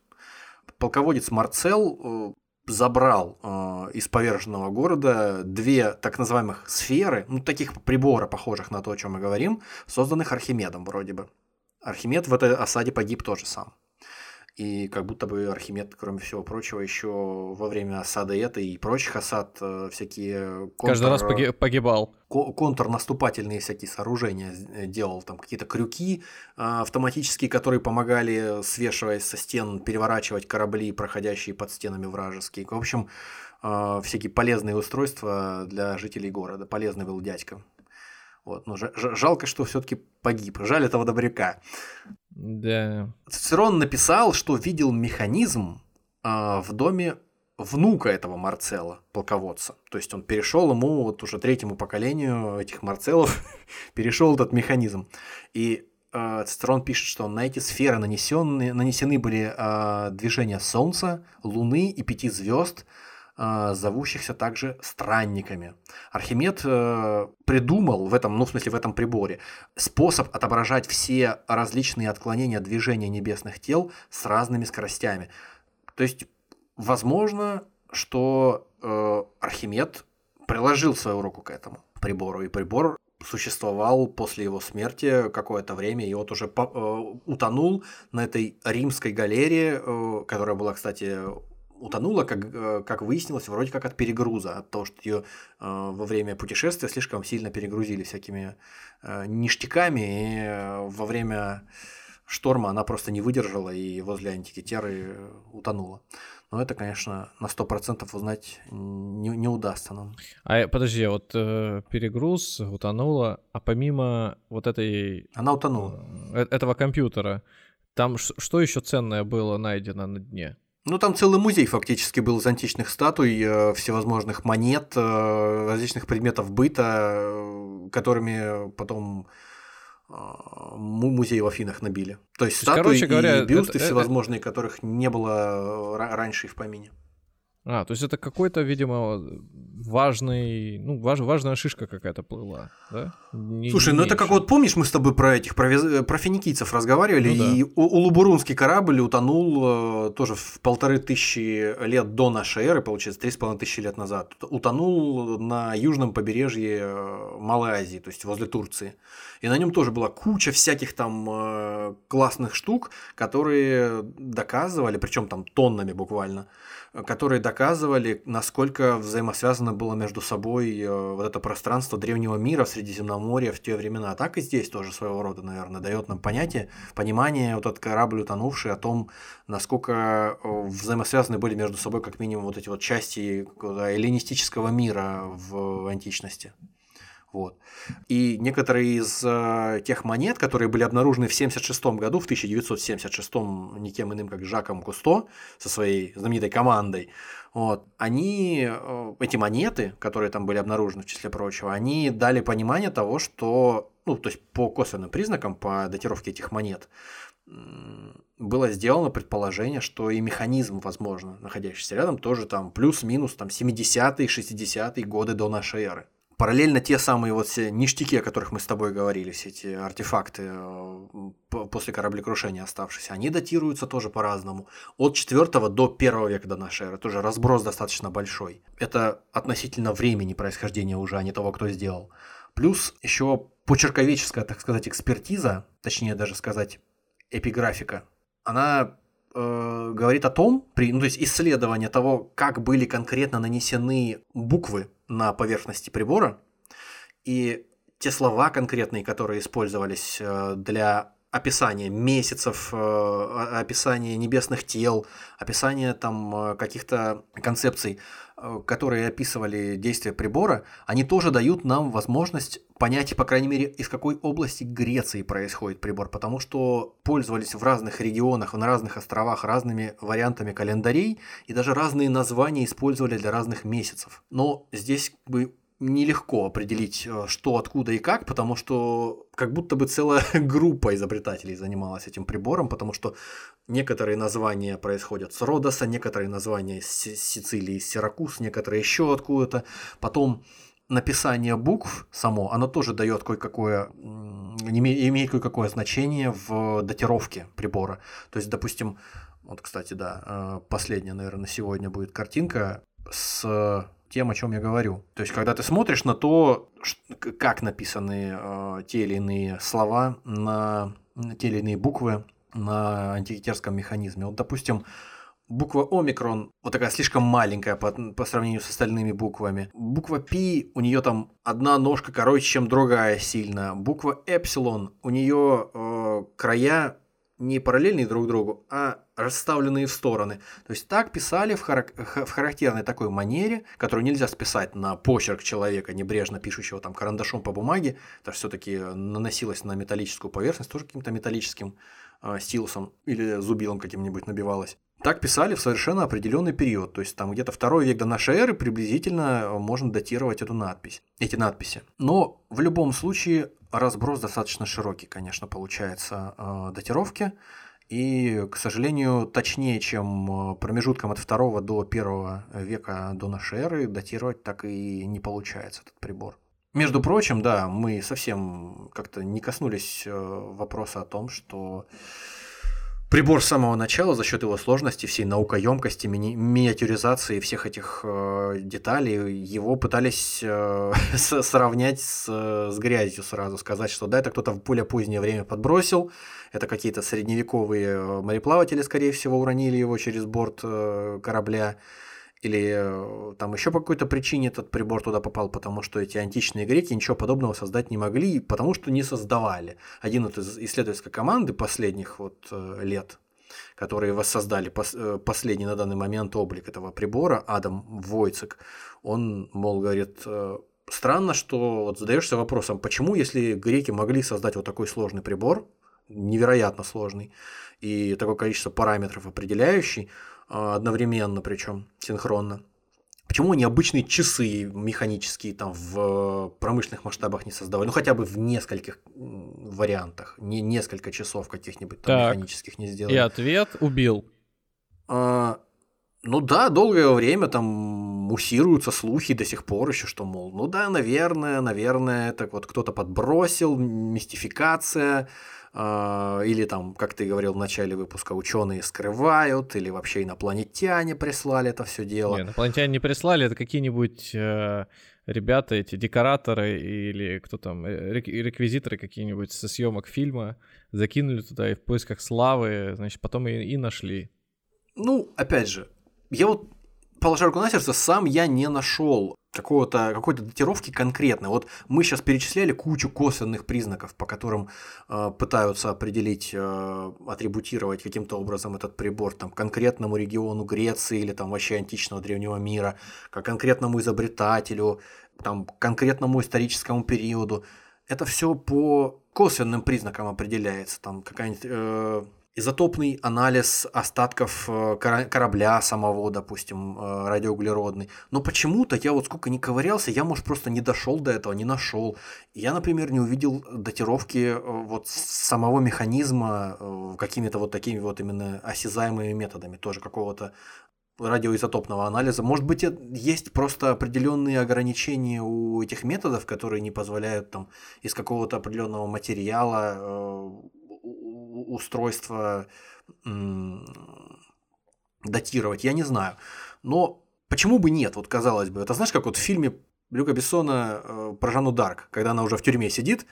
полководец Марцел э, забрал э, из поверженного города две так называемых сферы, ну таких прибора, похожих на то, о чем мы говорим, созданных Архимедом вроде бы. Архимед в этой осаде погиб тоже сам. И как будто бы Архимед, кроме всего прочего, еще во время осады этой и прочих осад э, всякие... Контр... Каждый раз погибал. Контрнаступательные всякие сооружения э, делал, там какие-то крюки э, автоматические, которые помогали, свешиваясь со стен, переворачивать корабли, проходящие под стенами вражеские. В общем, всякие полезные устройства для жителей города. Полезный был дядька. Вот, но жалко, что все-таки погиб. Жаль этого добряка. Да. Цицерон написал, что видел механизм э, в доме внука этого Марцела, полководца. То есть он перешел ему, вот уже третьему поколению этих Марцелов, перешел этот механизм. И э, Цицерон пишет, что на эти сферы нанесены, нанесены были э, движения Солнца, Луны и пяти звезд, зовущихся также странниками. Архимед э, придумал в этом, ну в смысле в этом приборе, способ отображать все различные отклонения движения небесных тел с разными скоростями. То есть, возможно, что э, Архимед приложил свою руку к этому прибору, и прибор существовал после его смерти какое-то время, и вот уже по, э, утонул на этой римской галерее, э, которая была, кстати, утонула, как, э, как выяснилось, вроде как от перегруза, от того, что ее э, во время путешествия слишком сильно перегрузили всякими э, ништяками, и э, во время шторма она просто не выдержала и возле антикитеры утонула. Но это, конечно, на 100% узнать не, не удастся нам. А подожди, вот э, перегруз утонула, а помимо вот этой... Она утонула. Э, этого компьютера, там что еще ценное было найдено на дне? Ну, там целый музей фактически был из античных статуй, э, всевозможных монет, э, различных предметов быта, э, которыми потом музей в Афинах набили. То есть, То есть статуи короче говоря, и бюсты это, всевозможные, это... которых не было раньше и в помине. А, то есть это какой-то, видимо, важный, ну, важ, важная шишка какая-то плыла, да? Не, Слушай, не ну это как вот помнишь, мы с тобой про этих, про, про финикийцев разговаривали, ну, да. и Улубурунский корабль утонул э, тоже в полторы тысячи лет до нашей эры, получается, три с половиной тысячи лет назад. Утонул на южном побережье э, Малой Азии, то есть возле Турции. И на нем тоже была куча всяких там э, классных штук, которые доказывали, причем там тоннами буквально, которые доказывали, насколько взаимосвязано было между собой э, вот это пространство древнего мира в Средиземноморье в те времена. Так и здесь тоже своего рода, наверное, дает нам понятие, понимание, вот этот корабль утонувший о том, насколько э, взаимосвязаны были между собой как минимум вот эти вот части эллинистического мира в античности. Вот. И некоторые из э, тех монет, которые были обнаружены в 1976 году, в 1976 никем иным, как Жаком Кусто со своей знаменитой командой, вот, они, э, эти монеты, которые там были обнаружены, в числе прочего, они дали понимание того, что, ну, то есть по косвенным признакам, по датировке этих монет, было сделано предположение, что и механизм, возможно, находящийся рядом, тоже там плюс-минус там 70-е, 60-е годы до нашей эры. Параллельно те самые вот все ништяки, о которых мы с тобой говорили, все эти артефакты э, после кораблекрушения оставшиеся, они датируются тоже по-разному. От 4 до 1 века до нашей эры, тоже разброс достаточно большой. Это относительно времени происхождения уже, а не того, кто сделал. Плюс еще почерковеческая, так сказать, экспертиза, точнее даже сказать эпиграфика, она э, говорит о том, при, ну, то есть исследование того, как были конкретно нанесены буквы на поверхности прибора, и те слова конкретные, которые использовались э, для описания месяцев, э, описания небесных тел, описания там э, каких-то концепций, которые описывали действия прибора, они тоже дают нам возможность понять, по крайней мере, из какой области Греции происходит прибор, потому что пользовались в разных регионах, на разных островах разными вариантами календарей и даже разные названия использовали для разных месяцев. Но здесь бы нелегко определить, э, что, откуда и как, потому что как будто бы целая группа изобретателей занималась этим прибором, потому что некоторые названия происходят с Родоса, некоторые названия с Сицилии, с Сиракуз, некоторые еще откуда-то. Потом написание букв само, оно тоже дает кое-какое, имеет кое-какое значение в датировке прибора. То есть, допустим, вот, кстати, да, э, последняя, наверное, на сегодня будет картинка с тем, о чем я говорю. То есть, когда ты смотришь на то, как написаны э, те или иные слова на, на те или иные буквы на антикитерском механизме. Вот, допустим, Буква омикрон вот такая слишком маленькая по, по сравнению с остальными буквами. Буква пи, у нее там одна ножка короче, чем другая сильно. Буква эпсилон, у нее э, края не параллельные друг другу, а расставленные в стороны. То есть так писали в, харак- в характерной такой манере, которую нельзя списать на почерк человека, небрежно пишущего там карандашом по бумаге. Это все-таки наносилось на металлическую поверхность, тоже каким-то металлическим э, стилусом или зубилом каким-нибудь набивалось. Так писали в совершенно определенный период, то есть там где-то второй век до нашей эры приблизительно э, можно датировать эту надпись, эти надписи. Но в любом случае разброс достаточно широкий, конечно, получается э, датировки. И, к сожалению, точнее, чем э, промежутком от второго до первого века до нашей эры датировать так и не получается этот прибор. Между прочим, да, мы совсем как-то не коснулись э, вопроса о том, что прибор с самого начала за счет его сложности, всей наукоемкости, мини- миниатюризации всех этих э, деталей, его пытались э, сравнять с, с грязью сразу, сказать, что да, это кто-то в более позднее время подбросил, это какие-то средневековые э, мореплаватели, скорее всего, уронили его через борт э, корабля, или э, там еще по какой-то причине этот прибор туда попал, потому что эти античные греки ничего подобного создать не могли, потому что не создавали. Один вот из исследовательской команды последних вот э, лет, которые воссоздали пос, э, последний на данный момент облик этого прибора, Адам Войцек, он, мол, говорит, странно, что вот задаешься вопросом, почему, если греки могли создать вот такой сложный прибор, невероятно сложный, и такое количество параметров определяющий, одновременно, причем синхронно. Почему они обычные часы механические там в промышленных масштабах не создавали? Ну, хотя бы в нескольких вариантах. Не несколько часов каких-нибудь там так. механических не сделали. И ответ убил. А, ну да, долгое время там муссируются слухи до сих пор еще, что, мол, ну да, наверное, наверное, это вот кто-то подбросил, мистификация, а, или там, как ты говорил в начале выпуска, ученые скрывают, или вообще инопланетяне прислали это все дело. Не, инопланетяне не прислали, это какие-нибудь э, ребята, эти декораторы или кто там, э, реквизиторы какие-нибудь со съемок фильма закинули туда и в поисках славы, значит, потом и, и нашли. Ну, опять же, я вот положа руку на сердце, сам я не нашел какого-то, какой-то датировки конкретной. Вот мы сейчас перечисляли кучу косвенных признаков, по которым э, пытаются определить, э, атрибутировать каким-то образом этот прибор там, конкретному региону Греции или там вообще античного древнего мира, как конкретному изобретателю, там, конкретному историческому периоду. Это все по косвенным признакам определяется. Там какая-нибудь э, изотопный анализ остатков э, корабля самого, допустим, э, радиоуглеродный. Но почему-то я вот сколько не ковырялся, я, может, просто не дошел до этого, не нашел. Я, например, не увидел датировки э, вот самого механизма какими-то вот такими вот именно осязаемыми методами, тоже какого-то радиоизотопного анализа. Может быть, есть просто определенные ограничения у этих методов, которые не позволяют там из какого-то определенного материала устройство датировать, я не знаю. Но почему бы нет, вот казалось бы. Это знаешь, как вот в фильме Люка Бессона э, про Жанну Дарк, когда она уже в тюрьме сидит,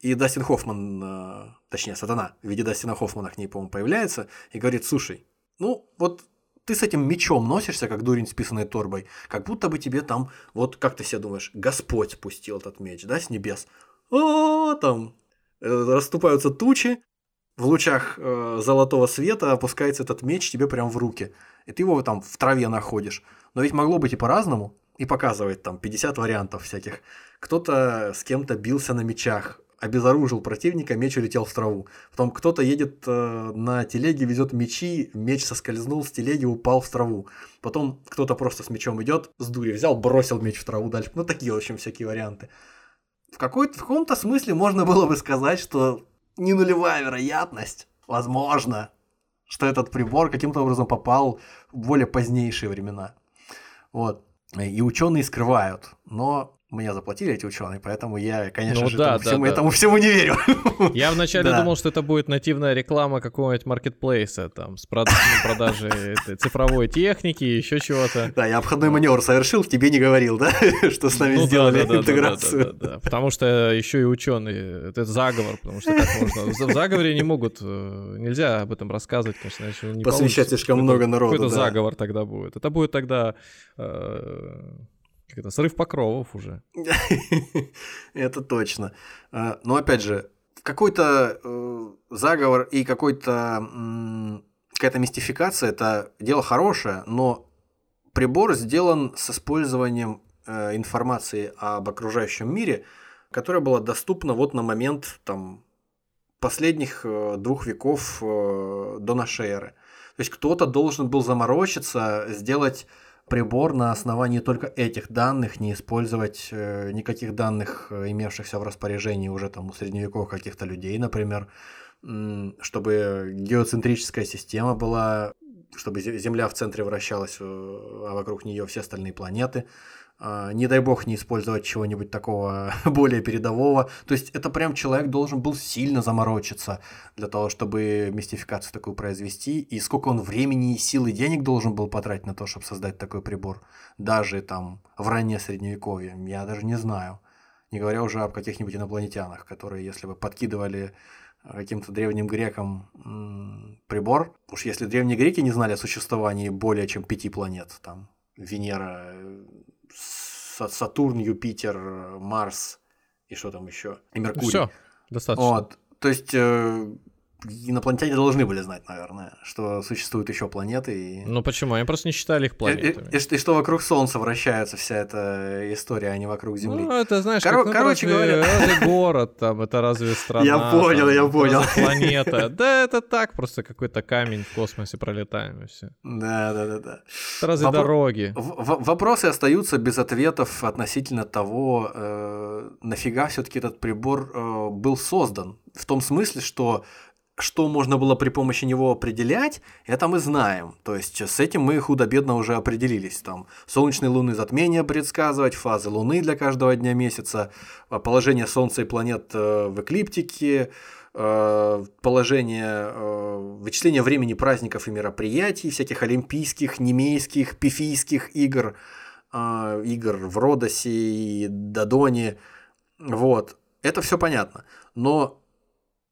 и Дастин Хоффман, э, точнее, сатана в виде Дастина Хоффмана к ней, по-моему, появляется и говорит, слушай, ну вот ты с этим мечом носишься, как дурень с писаной торбой, как будто бы тебе там, вот как ты себе думаешь, Господь спустил этот меч, да, с небес. О, там э, расступаются тучи, в лучах э, золотого света опускается этот меч тебе прям в руки. И ты его там в траве находишь. Но ведь могло быть и по-разному. И показывает там 50 вариантов всяких. Кто-то с кем-то бился на мечах, обезоружил противника, меч улетел в траву. Потом кто-то едет э, на телеге, везет мечи, меч соскользнул с телеги, упал в траву. Потом кто-то просто с мечом идет, с дури взял, бросил меч в траву дальше. Ну, такие, в общем, всякие варианты. В, какой в каком-то смысле можно было бы сказать, что не нулевая вероятность, возможно, что этот прибор каким-то образом попал в более позднейшие времена. Вот. И ученые скрывают. Но мне заплатили эти ученые, поэтому я, конечно ну, же, да, этому, да, всему, да. этому всему не верю. Я вначале да. думал, что это будет нативная реклама какого-нибудь маркетплейса, там, с прод... Ну, продажей цифровой техники, еще чего-то. Да, я обходной маневр совершил, тебе не говорил, да, что с нами ну, сделали да, да, интеграцию. Да, да, да, да, потому что еще и ученые, это заговор, потому что как можно, в заговоре не могут, э, нельзя об этом рассказывать, конечно, не Посвящать слишком много народу, Какой-то заговор тогда будет. Это будет тогда э, как это, срыв покровов уже. Это точно. А, но опять же, какой-то э, заговор и какой-то какая-то мистификация это дело хорошее, но прибор сделан с использованием э, информации об окружающем мире, которая была доступна вот на момент там последних э, двух веков до нашей эры. То есть кто-то должен был заморочиться, сделать прибор на основании только этих данных, не использовать э, никаких данных, э, имевшихся в распоряжении уже там у средневековых каких-то людей, например. чтобы геоцентрическая система была, чтобы Земля в центре вращалась, э, а вокруг нее все остальные планеты. А, не дай бог не использовать чего-нибудь такого более передового. То есть это прям человек должен был сильно заморочиться для того, чтобы мистификацию такую произвести. И сколько он времени, и сил и денег должен был потратить на то, чтобы создать такой прибор. Даже там в раннее средневековье. Я даже не знаю. Не говоря уже об каких-нибудь инопланетянах, которые, если бы подкидывали каким-то древним грекам прибор, уж если древние греки не знали о существовании более чем пяти планет, там Венера, Сатурн, Юпитер, Марс и что там еще? И Меркурий. Все, достаточно. Вот. То есть э, инопланетяне должны были знать, наверное, что существуют еще планеты. И... Ну почему? Они просто не считали их планетами. И, и, и, и что вокруг Солнца вращается вся эта история, а не вокруг Земли. Ну, это знаешь, Кор- как, ну, короче разве, говоря... разве город там, это разве страна? Я понял, там, я понял. Планета. Да, это так, просто какой-то камень в космосе пролетаем и все. Да, да, да, да. Это разве Вопро... дороги? В- вопросы остаются без ответов относительно того, э, нафига все-таки этот прибор э, был создан. В том смысле, что что можно было при помощи него определять, это мы знаем. То есть с этим мы худо-бедно уже определились. Там солнечные луны затмения предсказывать, фазы Луны для каждого дня месяца, а, положение Солнца и планет э, в эклиптике, э, положение, э, вычисление времени праздников и мероприятий, всяких олимпийских, немейских, пифийских игр, игр в Родосе и Дадоне. Вот. Это все понятно. Но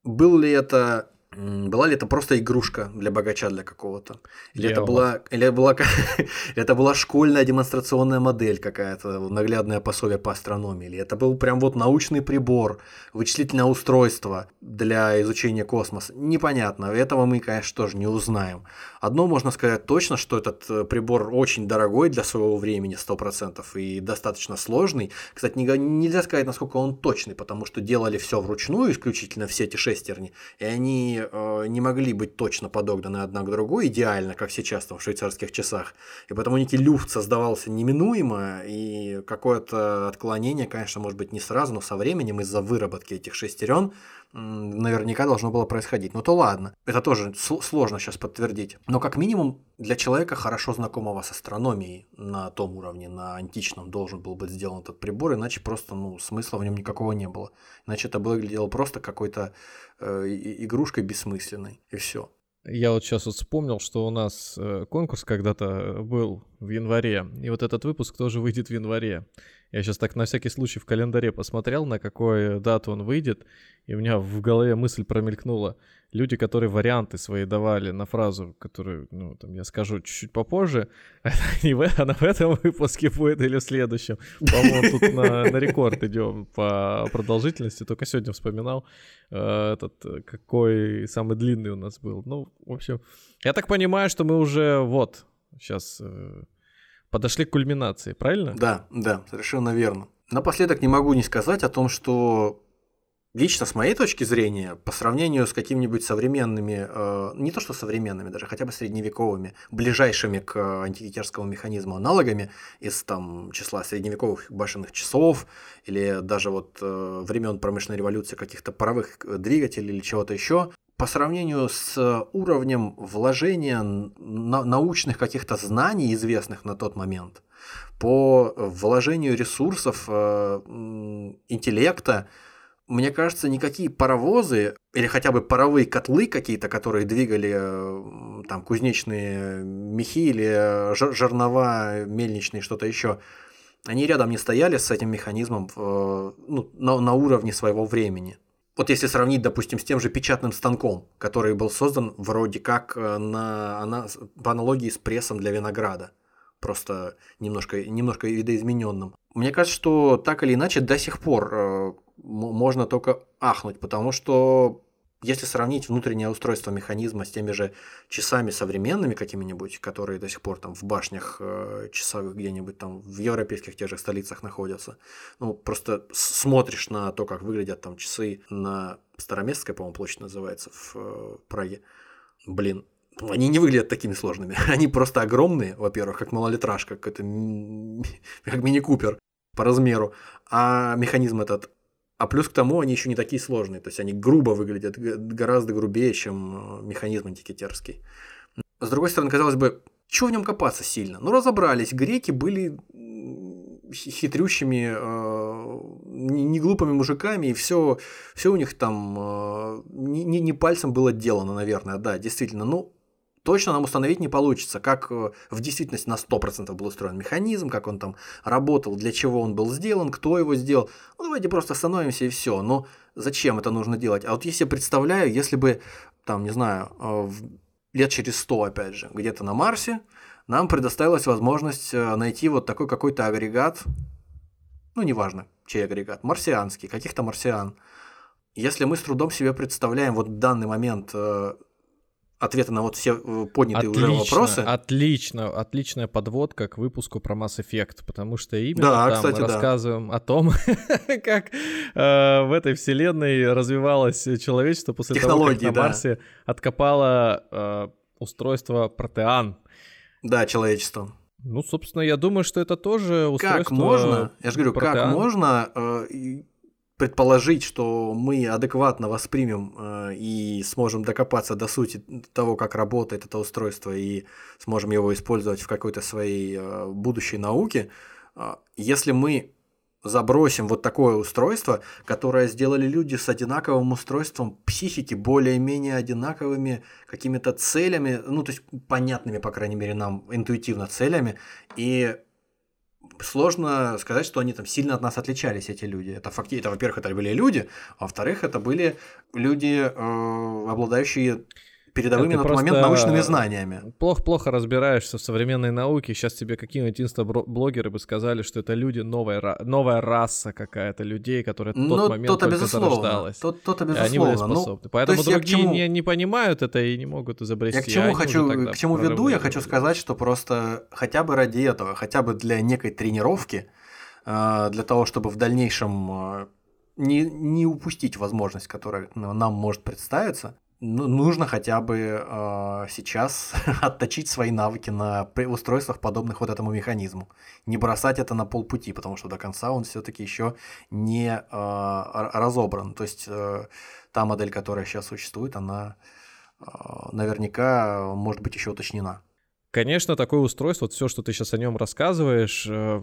был ли это была ли это просто игрушка для богача для какого-то? Или это была, или была, или это была школьная демонстрационная модель какая-то, наглядное пособие по астрономии? Или это был прям вот научный прибор, вычислительное устройство для изучения космоса? Непонятно. Этого мы, конечно, тоже не узнаем. Одно можно сказать точно, что этот э, прибор очень дорогой для своего времени, 100%, и достаточно сложный. Кстати, нельзя сказать, насколько он точный, потому что делали все вручную, исключительно все эти шестерни, и они э, не могли быть точно подогнаны одна к другой идеально, как сейчас там в швейцарских часах. И поэтому некий люфт создавался неминуемо, и какое-то отклонение, конечно, может быть не сразу, но со временем из-за выработки этих шестерен наверняка должно было происходить. Ну то ладно, это тоже сложно сейчас подтвердить. Но как минимум для человека, хорошо знакомого с астрономией на том уровне, на античном, должен был быть сделан этот прибор, иначе просто ну, смысла в нем никакого не было. Иначе это выглядело просто какой-то э, игрушкой бессмысленной, и все. Я вот сейчас вот вспомнил, что у нас э, конкурс когда-то был в январе, и вот этот выпуск тоже выйдет в январе. Я сейчас так на всякий случай в календаре посмотрел, на какую дату он выйдет, и у меня в голове мысль промелькнула. Люди, которые варианты свои давали на фразу, которую, ну, там, я скажу чуть-чуть попозже, не в, она в этом выпуске будет или в следующем. По-моему, тут на, на рекорд идем по продолжительности. Только сегодня вспоминал э, этот, какой самый длинный у нас был. Ну, в общем, я так понимаю, что мы уже вот сейчас э, подошли к кульминации, правильно? Да, да, совершенно верно. Напоследок не могу не сказать о том, что лично с моей точки зрения, по сравнению с какими-нибудь современными, э, не то что современными, даже хотя бы средневековыми, ближайшими к антикитерскому механизму аналогами из там числа средневековых башенных часов или даже вот э, времен промышленной революции каких-то паровых двигателей или чего-то еще, по сравнению с уровнем вложения на научных каких-то знаний, известных на тот момент, по вложению ресурсов, э, интеллекта, мне кажется, никакие паровозы или хотя бы паровые котлы какие-то, которые двигали э, там кузнечные мехи или жернова мельничные, что-то еще, они рядом не стояли с этим механизмом э, ну, на, на уровне своего времени. Вот если сравнить, допустим, с тем же печатным станком, который был создан вроде как э, на, на, по аналогии с прессом для винограда, просто немножко, немножко видоизмененным. Мне кажется, что так или иначе до сих пор можно только ахнуть, потому что если сравнить внутреннее устройство механизма с теми же часами современными какими-нибудь, которые до сих пор там в башнях э, часовых где-нибудь там в европейских тех же столицах находятся, ну просто смотришь на то, как выглядят там часы на Староместской, по-моему, площадь называется в э, Праге, блин, они не выглядят такими сложными. Они просто огромные, во-первых, как малолитражка, как это как мини-купер по размеру. А механизм этот А плюс к тому они еще не такие сложные, то есть они грубо выглядят, гораздо грубее, чем э, механизм антикитерский. С другой стороны, казалось бы, чего в нем копаться сильно? Ну, разобрались, греки были хитрющими, э, не глупыми мужиками, и все, все у них там э, не, не пальцем было делано, наверное, да, действительно. Ну, точно нам установить не получится, как э, в действительности на 100% был устроен механизм, как он там работал, для чего он был сделан, кто его сделал. Ну, давайте просто остановимся и все. Но зачем это нужно делать? А вот если я представляю, если бы, там, не знаю, э, лет через 100, опять же, где-то на Марсе, нам предоставилась возможность э, найти вот такой какой-то агрегат, ну, неважно, чей агрегат, марсианский, каких-то марсиан. Если мы с трудом себе представляем вот в данный момент ответы на вот все э, поднятые отлично, уже вопросы. Отлично, отличная подводка к выпуску про Mass Effect, потому что именно да, там кстати, мы да. рассказываем о том, как э, в этой вселенной развивалось человечество после того, как на да. Марсе откопало э, устройство протеан. Да, человечество. Ну, собственно, я думаю, что это тоже устройство. Как можно? Я же говорю, протеан. как можно э, предположить, что мы адекватно воспримем э, и сможем докопаться до сути того, как работает это устройство, и сможем его использовать в какой-то своей э, будущей науке, э, если мы забросим вот такое устройство, которое сделали люди с одинаковым устройством психики, более-менее одинаковыми какими-то целями, ну, то есть понятными, по крайней мере, нам интуитивно целями, и сложно сказать, что они там сильно от нас отличались, эти люди. Это, факти... это во-первых, это были люди, а во-вторых, это были люди, э, обладающие передовыми на тот момент научными знаниями. Плохо-плохо разбираешься в современной науке. Сейчас тебе какие-нибудь инста-блогеры бы сказали, что это люди, новая, новая раса какая-то людей, которые в тот ну, момент то только зарождалась. Тот, то безусловно. И они были ну, способны. Ну, Поэтому другие чему... не, не понимают это и не могут изобрести. Я к чему, хочу, к чему веду? Я хочу сказать, что просто хотя бы ради этого, хотя бы для некой тренировки, э, для того, чтобы в дальнейшем э, не, не упустить возможность, которая нам может представиться, ну, нужно хотя бы э, сейчас отточить свои навыки на устройствах, подобных вот этому механизму. Не бросать это на полпути, потому что до конца он все-таки еще не э, разобран. То есть э, та модель, которая сейчас существует, она э, наверняка может быть еще уточнена. Конечно, такое устройство, вот все, что ты сейчас о нем рассказываешь, э,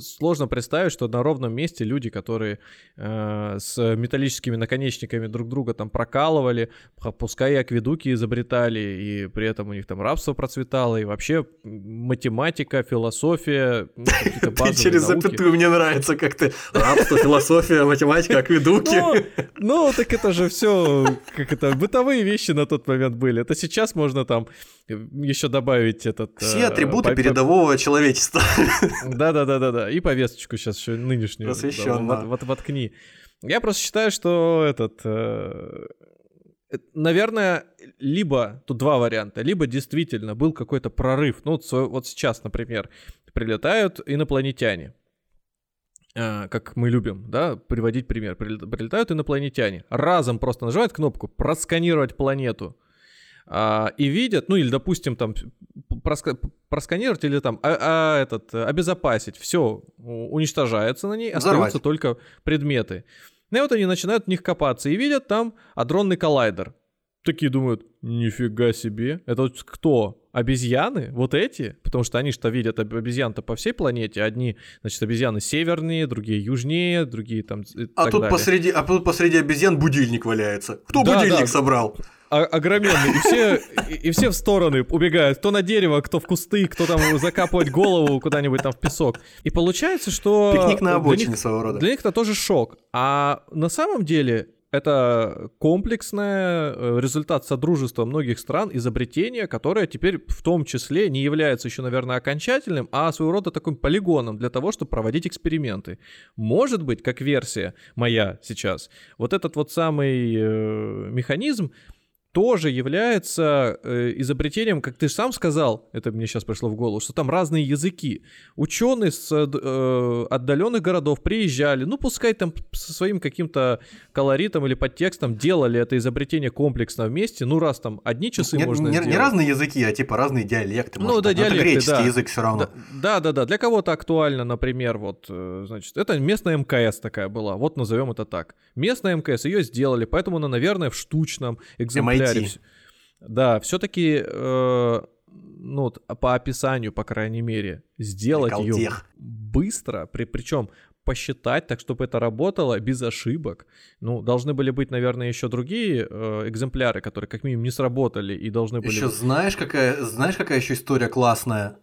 сложно представить, что на ровном месте люди, которые э, с металлическими наконечниками друг друга там прокалывали, пускай и акведуки изобретали, и при этом у них там рабство процветало, и вообще математика, философия, ну, Ты через запятую мне нравится, как ты рабство, философия, математика, акведуки. Ну, ну, так это же все, как это, бытовые вещи на тот момент были. Это сейчас можно там еще добавить этот... Все э, атрибуты по... передового человечества. Да-да-да-да-да. И повесточку сейчас еще нынешнюю. Посвященно. Да, вот, вот, воткни. Я просто считаю, что этот... Э, наверное, либо, тут два варианта, либо действительно был какой-то прорыв. Ну, вот, сейчас, например, прилетают инопланетяне, э, как мы любим, да, приводить пример. Прилетают инопланетяне, разом просто нажимают кнопку «Просканировать планету», а, и видят, ну или, допустим, там проска- просканировать или там а, а, этот, обезопасить, все уничтожается на ней, Взорвать. остаются только предметы. Ну и вот они начинают в них копаться и видят там адронный коллайдер. Такие думают, нифига себе, это вот кто? Обезьяны? Вот эти? Потому что они что видят обезьян-то по всей планете. Одни, значит, обезьяны севернее, другие южнее, другие там... А тут, далее. посреди, а тут посреди обезьян будильник валяется. Кто да, будильник да. собрал? Огроменный, и все, и, и все в стороны убегают, кто на дерево, кто в кусты, кто там закапывать голову куда-нибудь там в песок. И получается, что... Пикник на обочине них, своего рода. Для них это тоже шок. А на самом деле это комплексный э, результат содружества многих стран, изобретения, которое теперь в том числе не является еще, наверное, окончательным, а своего рода таким полигоном для того, чтобы проводить эксперименты. Может быть, как версия моя сейчас, вот этот вот самый э, механизм тоже является э, изобретением, как ты сам сказал, это мне сейчас пришло в голову, что там разные языки. Ученые с э, отдаленных городов приезжали, ну пускай там со своим каким-то колоритом или подтекстом делали это изобретение комплексно вместе, ну раз там одни часы не, можно не, сделать. Не разные языки, а типа разные диалекты. Ну да, диалекты, это греческий да. язык все равно. Да, да, да, для кого-то актуально, например, вот, э, значит, это местная МКС такая была, вот назовем это так. Местная мкс, ее сделали, поэтому она, наверное, в штучном экземпляре. MIT. Да, все-таки, э, ну, по описанию, по крайней мере, сделать ее быстро, при, причем посчитать так, чтобы это работало без ошибок. Ну, должны были быть, наверное, еще другие э, экземпляры, которые как минимум не сработали и должны были... Еще знаешь, какая, знаешь, какая еще история классная?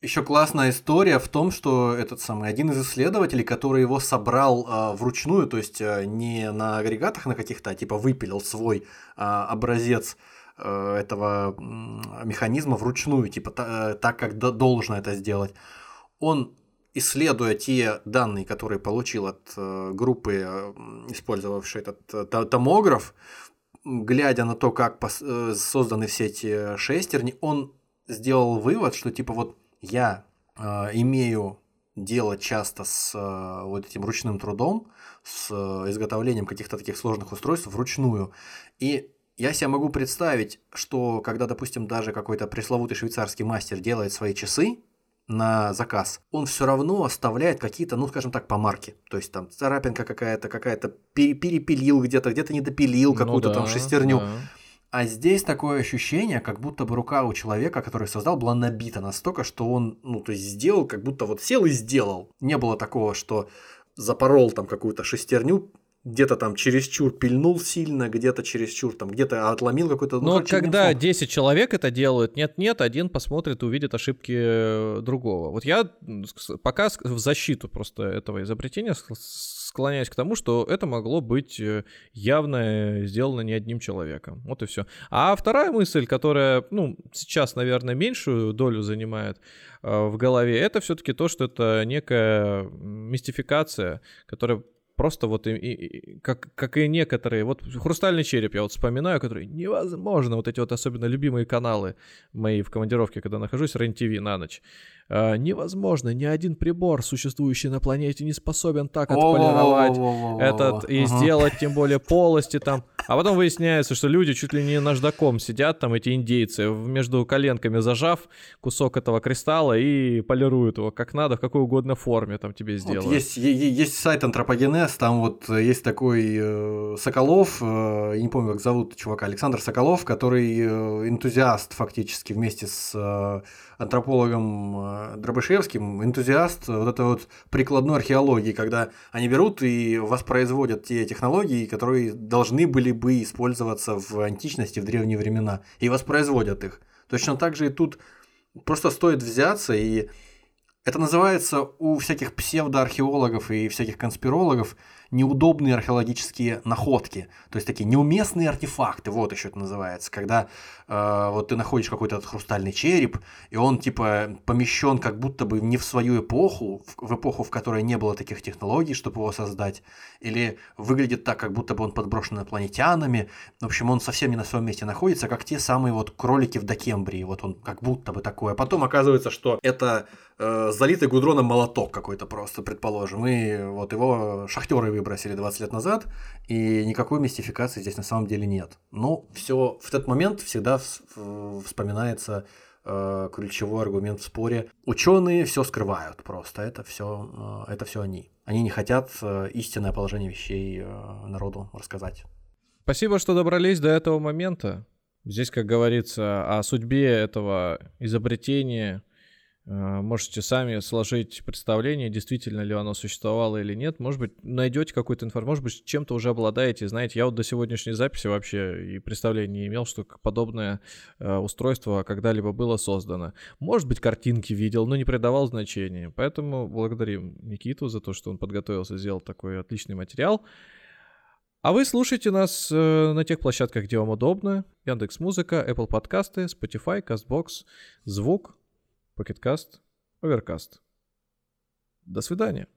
Еще классная история в том, что этот самый один из исследователей, который его собрал э, вручную, то есть э, не на агрегатах на каких-то, а типа выпилил свой э, образец э, этого механизма вручную, типа та, э, так, как должно это сделать. Он, исследуя те данные, которые получил от э, группы, использовавшей этот э, томограф, глядя на то, как э, созданы все эти шестерни, он сделал вывод, что типа вот я э, имею дело часто с э, вот этим ручным трудом, с э, изготовлением каких-то таких сложных устройств вручную. И я себе могу представить, что когда, допустим, даже какой-то пресловутый швейцарский мастер делает свои часы на заказ, он все равно оставляет какие-то, ну, скажем так, помарки. То есть там царапинка какая-то, какая-то перепилил где-то, где-то не допилил ну какую-то ну, да, там шестерню. Да. А здесь такое ощущение, как будто бы рука у человека, который создал, была набита настолько, что он, ну, то есть сделал, как будто вот сел и сделал. Не было такого, что запорол там какую-то шестерню, где-то там чересчур пильнул сильно, где-то чересчур там, где-то отломил какой-то... Ну, Но когда 10 человек это делают, нет-нет, один посмотрит и увидит ошибки э, другого. Вот я пока в защиту просто этого изобретения склоняюсь к тому, что это могло быть э, явно сделано не одним человеком. Вот и все. А вторая мысль, которая, ну, сейчас, наверное, меньшую долю занимает э, в голове, это все-таки то, что это некая мистификация, которая просто вот и, и, как, как и некоторые, вот «Хрустальный череп» я вот вспоминаю, который невозможно, вот эти вот особенно любимые каналы мои в командировке, когда нахожусь, РЕН-ТВ на ночь, э, невозможно, ни один прибор, существующий на планете, не способен так отполировать этот и сделать тем более полости там. А потом выясняется, что люди чуть ли не наждаком сидят, там эти индейцы, между коленками зажав кусок этого кристалла и полируют его как надо, в какой угодно форме там тебе сделают. Вот есть, есть сайт Антропогенез, там вот есть такой э, Соколов, э, я не помню, как зовут чувака, Александр Соколов, который э, энтузиаст фактически вместе с э, антропологом э, Дробышевским, энтузиаст вот этой вот прикладной археологии, когда они берут и воспроизводят те технологии, которые должны были бы использоваться в античности, в древние времена, и воспроизводят их. Точно так же и тут просто стоит взяться и это называется у всяких псевдоархеологов и всяких конспирологов неудобные археологические находки, то есть такие неуместные артефакты, вот еще это называется, когда э, вот ты находишь какой-то хрустальный череп, и он типа помещен как будто бы не в свою эпоху, в, в эпоху, в которой не было таких технологий, чтобы его создать, или выглядит так, как будто бы он подброшен инопланетянами, в общем, он совсем не на своем месте находится, как те самые вот кролики в Докембрии, вот он как будто бы такой, а потом оказывается, что это э, залитый гудроном молоток какой-то просто, предположим, и вот его шахтеры выбросили 20 лет назад, и никакой мистификации здесь на самом деле нет. Но все в этот момент всегда вспоминается э, ключевой аргумент в споре. Ученые все скрывают просто, это все, э, это все они. Они не хотят э, истинное положение вещей э, народу рассказать. Спасибо, что добрались до этого момента. Здесь, как говорится, о судьбе этого изобретения можете сами сложить представление, действительно ли оно существовало или нет. Может быть, найдете какую-то информацию, может быть, чем-то уже обладаете. Знаете, я вот до сегодняшней записи вообще и представления не имел, что подобное э, устройство когда-либо было создано. Может быть, картинки видел, но не придавал значения. Поэтому благодарим Никиту за то, что он подготовился, сделал такой отличный материал. А вы слушаете нас э, на тех площадках, где вам удобно. Яндекс Музыка, Apple Подкасты, Spotify, CastBox, Звук, Покеткаст, Оверкаст. До свидания.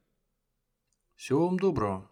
Всего вам доброго.